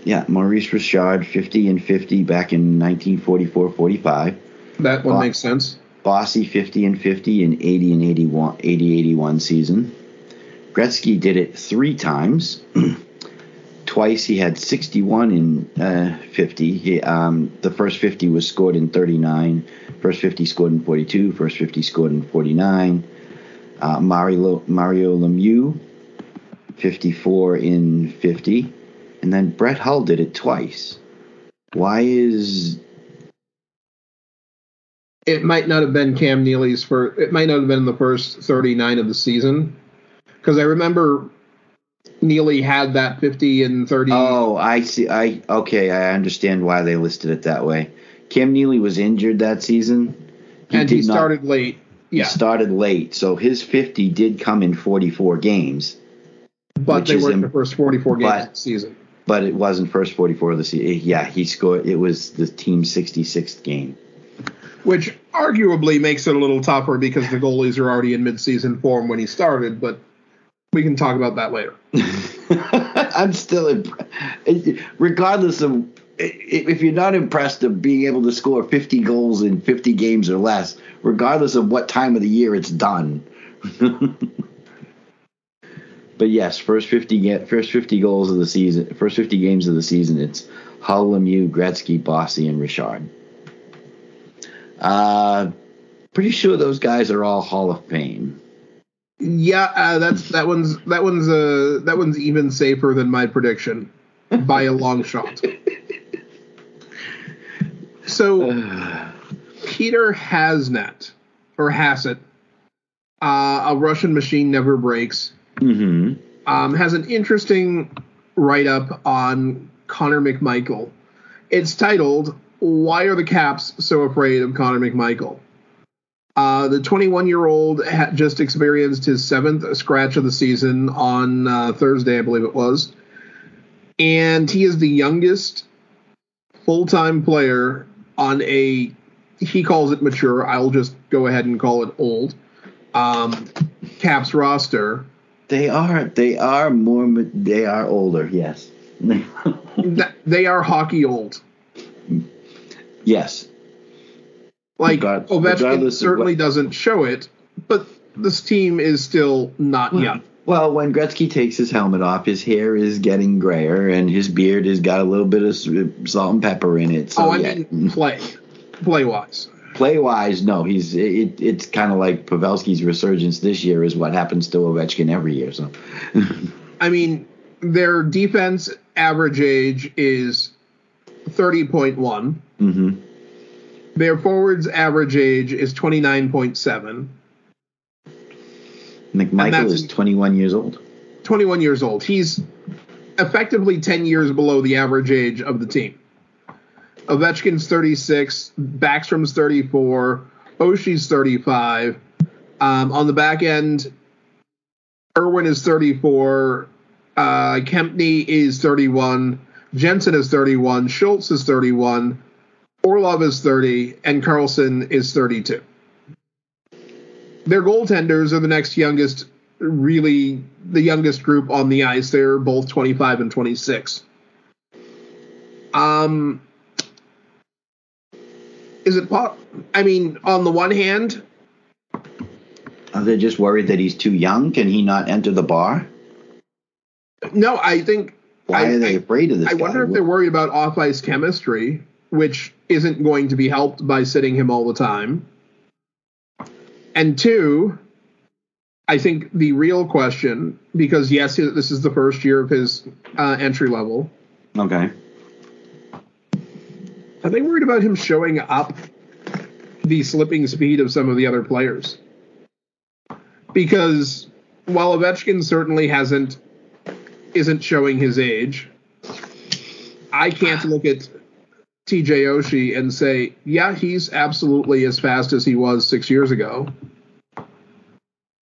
Yeah, Maurice Richard, 50 and 50 back in 1944 45. That one Wow. makes sense. Bossy 50 and 50 in 80 and 81, 80 81 season. Gretzky did it three times. Twice he had 61 in uh, 50. He, um, the first 50 was scored in 39. First 50 scored in 42. First 50 scored in 49. Uh, Mario, Mario Lemieux, 54 in 50. And then Brett Hull did it twice. Why is It might not have been Cam Neely's for. It might not have been the first 39 of the season because I remember Neely had that 50 and 30. Oh, I see. I okay. I understand why they listed it that way. Cam Neely was injured that season, and he did not- started late. He Yeah, started late, so his fifty did come in forty-four games, but they is weren't the first 44 games but- of the season. but it wasn't first forty-four of the season. Eh, yeah, he scored. It was the team's sixty-sixth game. Which arguably makes it a little tougher because the goalies are already in midseason form when he started. But We can talk about that later. I'm still impressed. Regardless of if you're not impressed of being able to score 50 goals in 50 games or less, regardless of what time of the year it's done. but yes, first 50 first 50 goals of the season, first 50 games of the season, it's Hull, Lemieux, Gretzky, Bossy, and Richard. Uh, pretty sure those guys are all Hall of Fame. Yeah, uh, that's that one's that one's uh that one's even safer than my prediction by a long shot. So Peter Hasnet or Hassett, uh, a Russian machine never breaks, Mm-hmm. um, has an interesting write up on Connor McMichael. It's titled "Why Are the Caps So Afraid of Connor McMichael?" Uh, the 21 year old just experienced his seventh scratch of the season on uh, Thursday, I believe it was. And he is the youngest full time player on a, he calls it mature, I'll just go ahead and call it old, um, Caps roster. They are they are more they are older. Yes. They are hockey old. yes. Like Regard- Ovechkin certainly what- doesn't show it, but this team is still not young. Well, when Gretzky takes his helmet off, his hair is getting grayer, and his beard has got a little bit of salt and pepper in it. So oh, I yeah, mean play, play wise. Play wise, no, he's it, it's kind of like Pavelski's resurgence this year is what happens to Ovechkin every year. So I mean, their defense average age is thirty point one. hmm Their forwards average age is twenty nine point seven. McMichael is 21 years old. 21 years old. He's effectively 10 years below the average age of the team. Ovechkin's 36, Backstrom's 34, Oshie's 35. Um, on the back end, Irwin is 34, uh, Kempny is 31, Jensen is 31, Schultz is 31, Orlov is 30, and Carlson is 32. Their goaltenders are the next youngest really the youngest group on the ice. They're both 25 and 26. Um, is it? po- I mean, on the one hand, Are they just worried that he's too young? Can he not enter the bar? no. I think. Why I, are they I, afraid of this I guy? wonder if they're worried about off ice chemistry, which isn't going to be helped by sitting him all the time. And two, I think the real question, because yes, this is the first year of his uh, entry level. Okay. Are they worried about him showing up the slipping speed of some of the other players? Because while Ovechkin certainly hasn't isn't showing his age, I can't look at TJ Oshie and say, yeah, he's absolutely as fast as he was six years ago.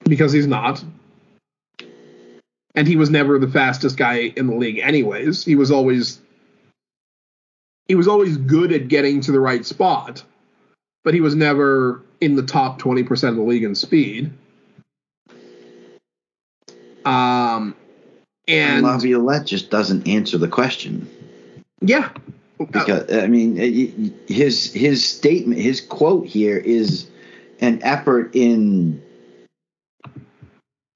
Because he's not. And he was never the fastest guy in the league anyways. He was always he was always good at getting to the right spot, but he was never in the top 20% of the league in speed. Um, and Laviolette just doesn't answer the question. yeah, because I mean his his statement his quote here is an effort in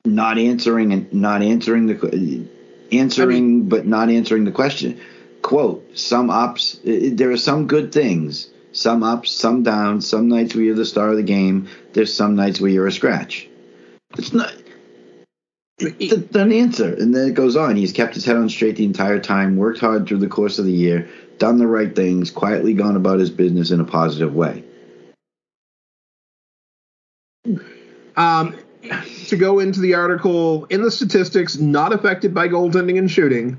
not answering and not answering the answering but not answering the question quote some ups there are some good things. Some ups some downs some nights where you're the star of the game there's some nights where you're a scratch. It's not it's an answer and then it goes on. He's kept his head on straight the entire time worked hard through the course of the year done the right things quietly gone about his business in a positive way. Um, to go into the article, in the statistics not affected by goaltending and shooting,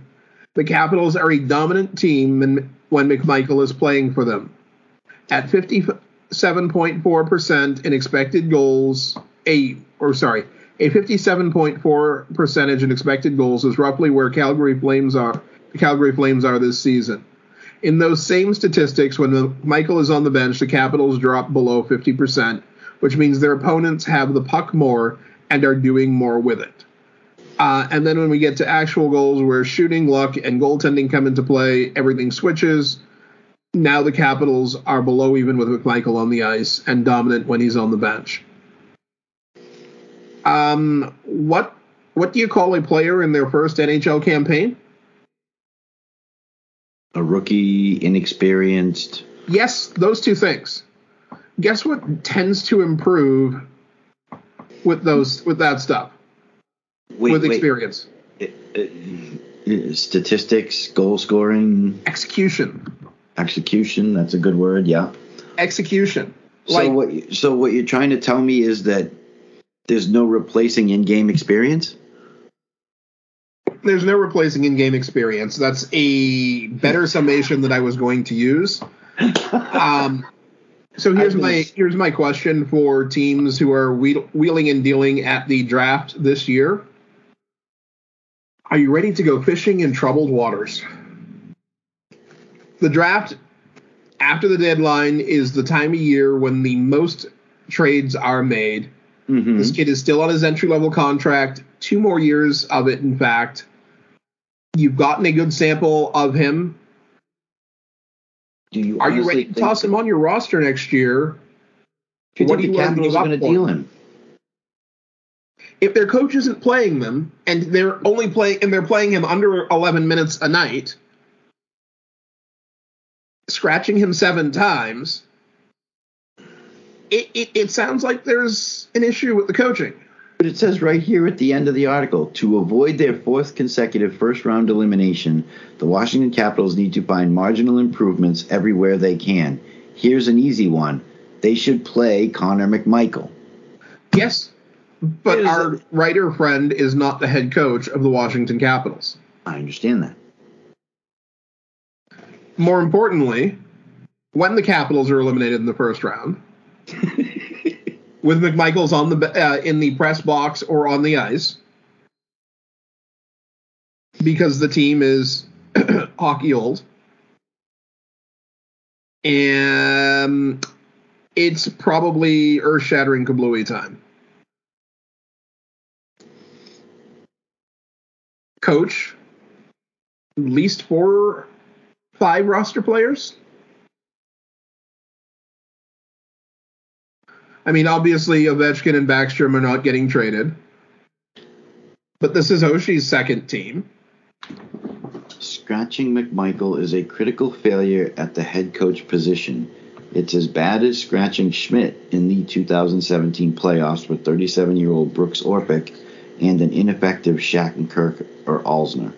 the Capitals are a dominant team when, McMichael is playing for them. At 57.4% in expected goals, a or sorry, a 57.4 percentage in expected goals is roughly where Calgary Flames are. The Calgary Flames are this season. In those same statistics, when the, Michael is on the bench, the Capitals drop below 50%, which means their opponents have the puck more and are doing more with it. Uh, and then when we get to actual goals where shooting, luck, and goaltending come into play, everything switches. Now the Capitals are below even with McMichael on the ice and dominant when he's on the bench. Um, what what do you call a player in their first NHL campaign? A rookie, inexperienced. Yes, those two things. Guess what tends to improve with those with that stuff Wait, with wait. experience, uh, Statistics, goal scoring, execution, execution. That's a good word. Yeah. execution. So like what? So what you're trying to tell me is that there's no replacing in-game experience. there's no replacing in-game experience. That's a better summation that I was going to use. Um, so here's my here's my question for teams who are wheel, wheeling and dealing at the draft this year. Are you ready to go fishing in troubled waters? The draft after the deadline is the time of year when the most trades are made. Mhm. This kid is still on his entry level contract, two more years of it, in fact. You've gotten a good sample of him. Do you Are you ready to toss him on your roster next year? Do you what think do the you wanna Capitals going to deal him? If their coach isn't playing them and they're only playing and they're playing him under 11 minutes a night, scratching him seven times, it, it, it sounds like there's an issue with the coaching. But it says right here at the end of the article to avoid their fourth consecutive first round elimination, the Washington Capitals need to find marginal improvements everywhere they can. Here's an easy one they should play Connor McMichael. Yes, but Is our it- writer friend is not the head coach of the Washington Capitals. I understand that. More importantly, when the Capitals are eliminated in the first round, with McMichael's on the uh, in the press box or on the ice, because the team is hockey old, and it's probably earth-shattering kablooey time. Coach, at least four, five roster players. I mean, obviously, Ovechkin and Backstrom are not getting traded. But this is Oshie's second team. Scratching McMichael is a critical failure at the head coach position. It's as bad as scratching Schmidt in the 2017 playoffs with 37 year old Brooks Orpik and an ineffective Shattenkirk or Alzner.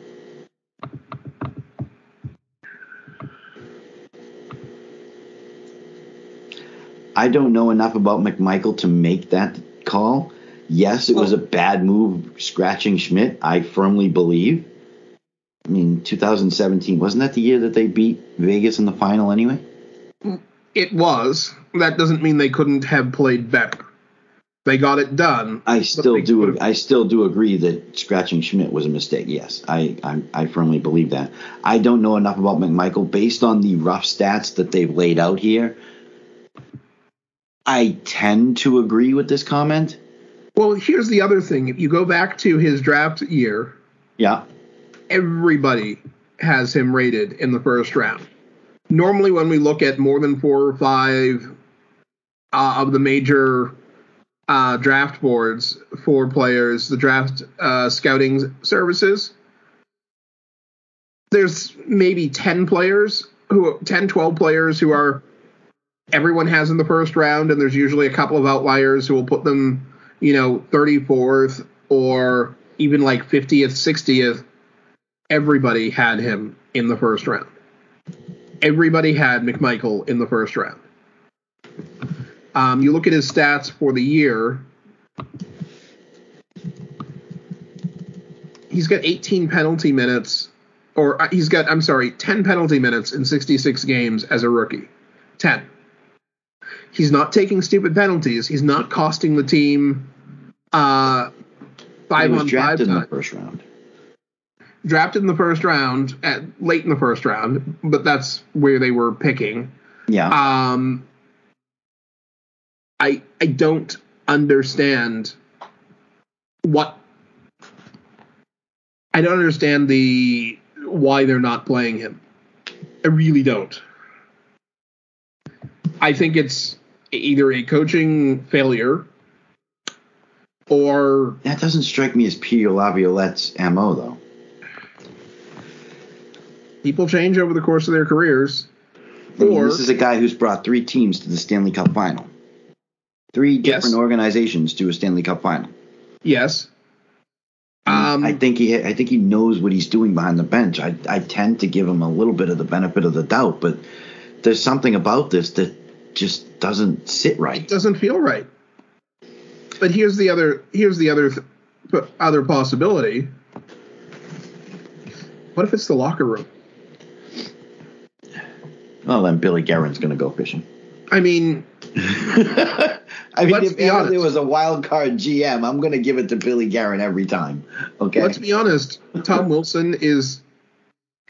I don't know enough about McMichael to make that call. Yes, it was a oh. bad move scratching Schmidt, I firmly believe. I mean, 2017, wasn't that the year that they beat Vegas in the final anyway? It was. That doesn't mean they couldn't have played better. They got it done. I still do. could've- I still do agree that scratching Schmidt was a mistake. Yes, I, I I firmly believe that. I don't know enough about McMichael based on the rough stats that they've laid out here. I tend to agree with this comment. Well, here's the other thing. If you go back to his draft year, Yeah, everybody has him rated in the first round. Normally, when we look at more than four or five uh, of the major uh, draft boards for players, the draft uh, scouting services, there's maybe 10 players who 10 12 players who are everyone has in the first round and there's usually a couple of outliers who will put them you know 34th or even like 50th 60th everybody had him in the first round. Everybody had mcmichael in the first round um, you look at his stats for the year. He's got 18 penalty minutes or uh, he's got i'm sorry 10 penalty minutes in 66 games as a rookie. 10 he's not taking stupid penalties. He's not costing the team uh he five was on five drafted in the first round. drafted in the first round at late in the first round but that's where they were picking. Yeah, um i i don't understand what I don't understand the why they're not playing him. I really don't. I think it's either a coaching failure or That doesn't strike me as Peter Laviolette's MO, though. people change over the course of their careers. I mean, Or this is a guy who's brought three teams to the Stanley Cup final. Three Yes. different organizations to a Stanley Cup final. yes. Um, I think he I think he knows what he's doing behind the bench. I I tend to give him a little bit of the benefit of the doubt, but there's something about this that just doesn't sit right. it doesn't feel right. But here's the other here's the other th- other possibility. What if it's the locker room? Well, then Billy Guerin's going to go fishing. I mean, I mean, Let's if be honest. there was a wild card GM, I'm going to give it to Billy Guerin every time. Okay. let's be honest. Tom Wilson is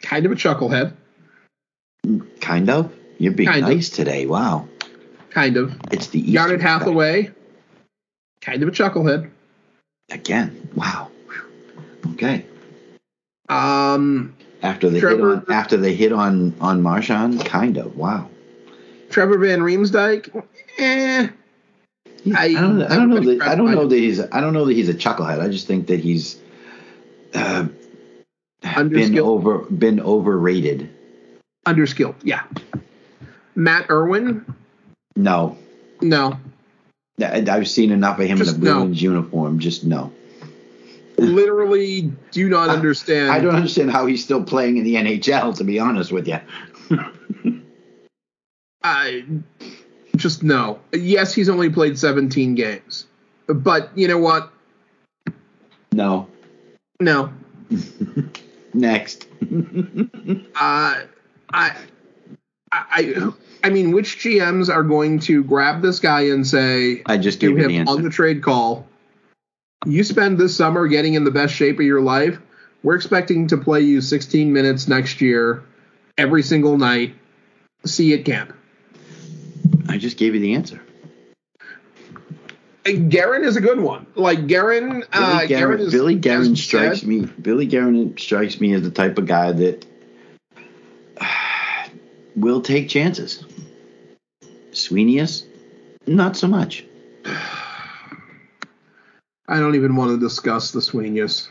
kind of a chucklehead, kind of. You're being Kind of. nice today. Wow. kind of. It's the Easter Hathaway, kind of a chucklehead. again. Wow. Okay. Um, After they Trevor- hit on after they hit on on Marchand, kind of. Wow. Trevor Van Riemsdyk, eh. I- I don't. I don't know that. I don't know that he's. I don't know that he's a chucklehead. I just think that he's uh, been over been overrated. Underskilled, yeah. Matt Irwin, No, no. I- I've seen enough of him Just in a no. Bruins uniform. Just no. Literally do not understand. I don't understand how he's still playing in the NHL. To be honest with you. I just no. Yes, he's only played 17 games. But you know what? No. No. Next. Uh, I, I, I, mean, which GMs are going to grab this guy and say I just gave you the him on the trade call? You spend this summer getting in the best shape of your life. We're expecting to play you 16 minutes next year, every single night. See you at camp. I just gave you the answer. And Guerin is a good one. Like Guerin, uh, Billy is Billy strikes said, me. Billy Guerin strikes me as the type of guy that will take chances. Sweeneyus, not so much. I don't even want to discuss the Sweeneyus.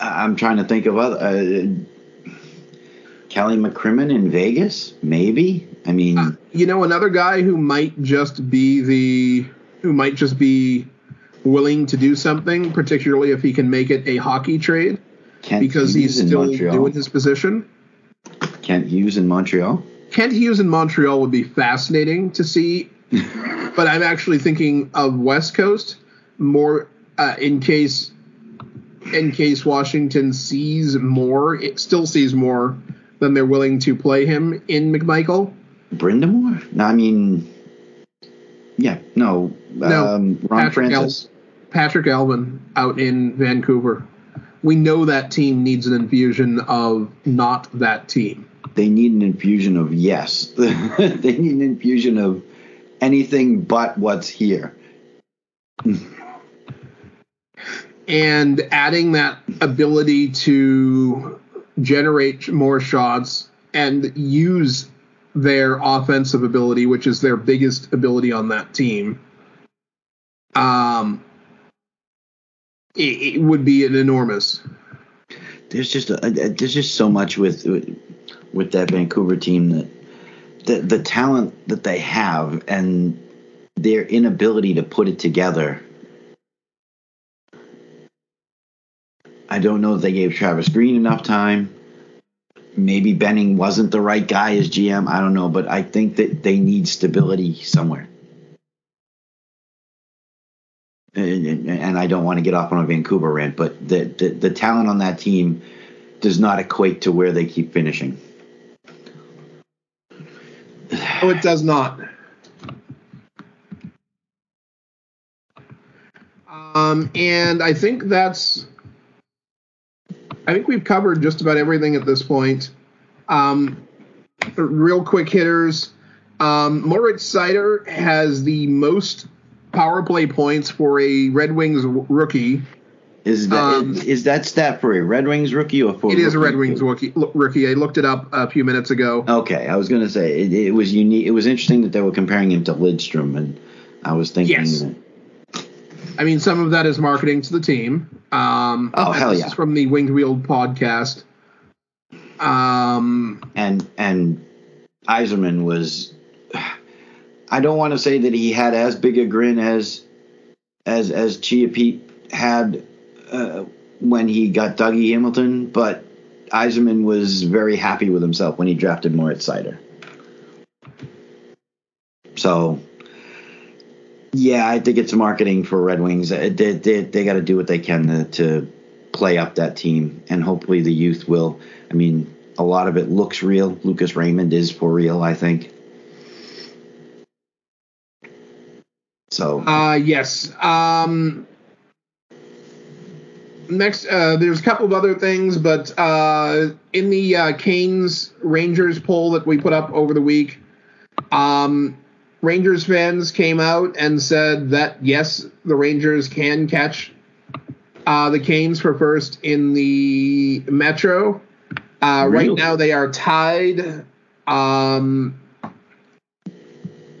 I- I'm trying to think of other. Uh, Kelly McCrimmon in Vegas, maybe. I mean, Uh, you know, another guy who might just be the who might just be willing to do something, particularly if he can make it a hockey trade Kent because Hughes he's still doing his position. Kent Hughes in Montreal. Kent Hughes in Montreal would be fascinating to see, but I'm actually thinking of West Coast more uh, in case in case Washington sees more, it still sees more than they're willing to play him in McMichael. Brind'Amour? No, I mean, yeah, no. No, um, Ron Patrick Francis. Patrik Allvin out in Vancouver. We know that team needs an infusion of not that team. They need an infusion of yes. they need an infusion of anything but what's here. And adding that ability to generate more shots and use their offensive ability, which is their biggest ability on that team, um, it, it would be an enormous. There's just a, there's just so much with with that Vancouver team that the the talent that they have and their inability to put it together. I don't know if they gave Travis Green enough time. Maybe Benning wasn't the right guy as GM. I don't know, but I think that they need stability somewhere. And, and- I don't want to get off on a Vancouver rant, but the, the the talent on that team does not equate to where they keep finishing. Oh, it does not. Um, and I think that's. I think we've covered just about everything at this point. Um, real quick hitters. Um, Moritz Seider has the most power play points for a Red Wings rookie Is that Um, is that stat for a Red Wings rookie or for It is a Red Wings rookie. rookie. I looked it up a few minutes ago. Okay, I was gonna say it, it was unique. It was interesting that they were comparing him to Lidstrom, and I was thinking. Yes. that- I mean, some of that is marketing to the team. Um, Oh, hell this yeah. is from the Winged Wheel podcast. Um, and and Yzerman was. I don't want to say that he had as big a grin as as as Chia Pete had uh, when he got Dougie Hamilton, but Yzerman was very happy with himself when he drafted Moritz Seider. So, yeah, I think it's marketing for Red Wings. Uh, They they, they got to do what they can to, to play up that team, and hopefully the youth will. I mean, a lot of it looks real. Lucas Raymond is for real, I think. So Uh, yes. Um, next, uh, there's a couple of other things, but uh, in the uh, Canes Rangers poll that we put up over the week, um, Rangers fans came out and said that yes, the Rangers can catch uh, the Canes for first in the Metro. Uh, right now, they are tied. Um,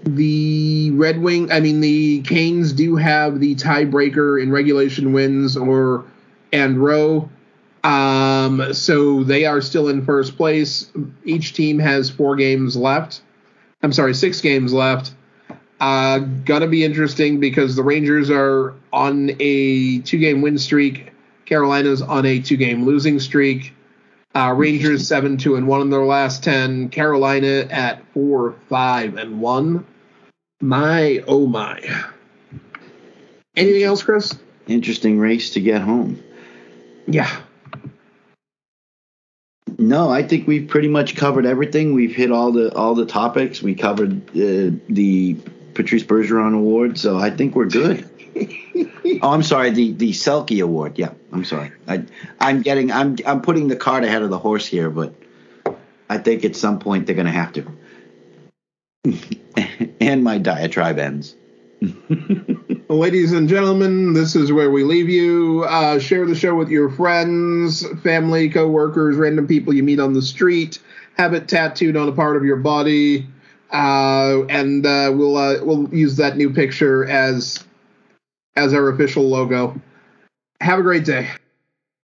the Red Wing, I mean, the Canes do have the tiebreaker in regulation wins or and row. Um, so they are still in first place. Each team has four games left. I'm sorry, six games left. Uh, gonna be interesting because the Rangers are on a two game win streak. Carolina's on a two game losing streak. Uh, Rangers seven two and one in their last ten. Carolina at four five and one. My oh my. Anything else, Chris? interesting race to get home. Yeah. No, I think we've pretty much covered everything. We've hit all the all the topics. We covered uh, the Patrice Bergeron Award, so I think we're good. oh, I'm sorry, the the Selke Award. Yeah, I'm sorry. I I'm getting I'm I'm putting the cart ahead of the horse here, but I think at some point they're going to have to. and my diatribe ends. Ladies and gentlemen, this is where we leave you. Uh, share the show with your friends, family, coworkers, random people you meet on the street. Have it tattooed on a part of your body, uh, and uh, we'll uh, we'll use that new picture as as our official logo. Have a great day.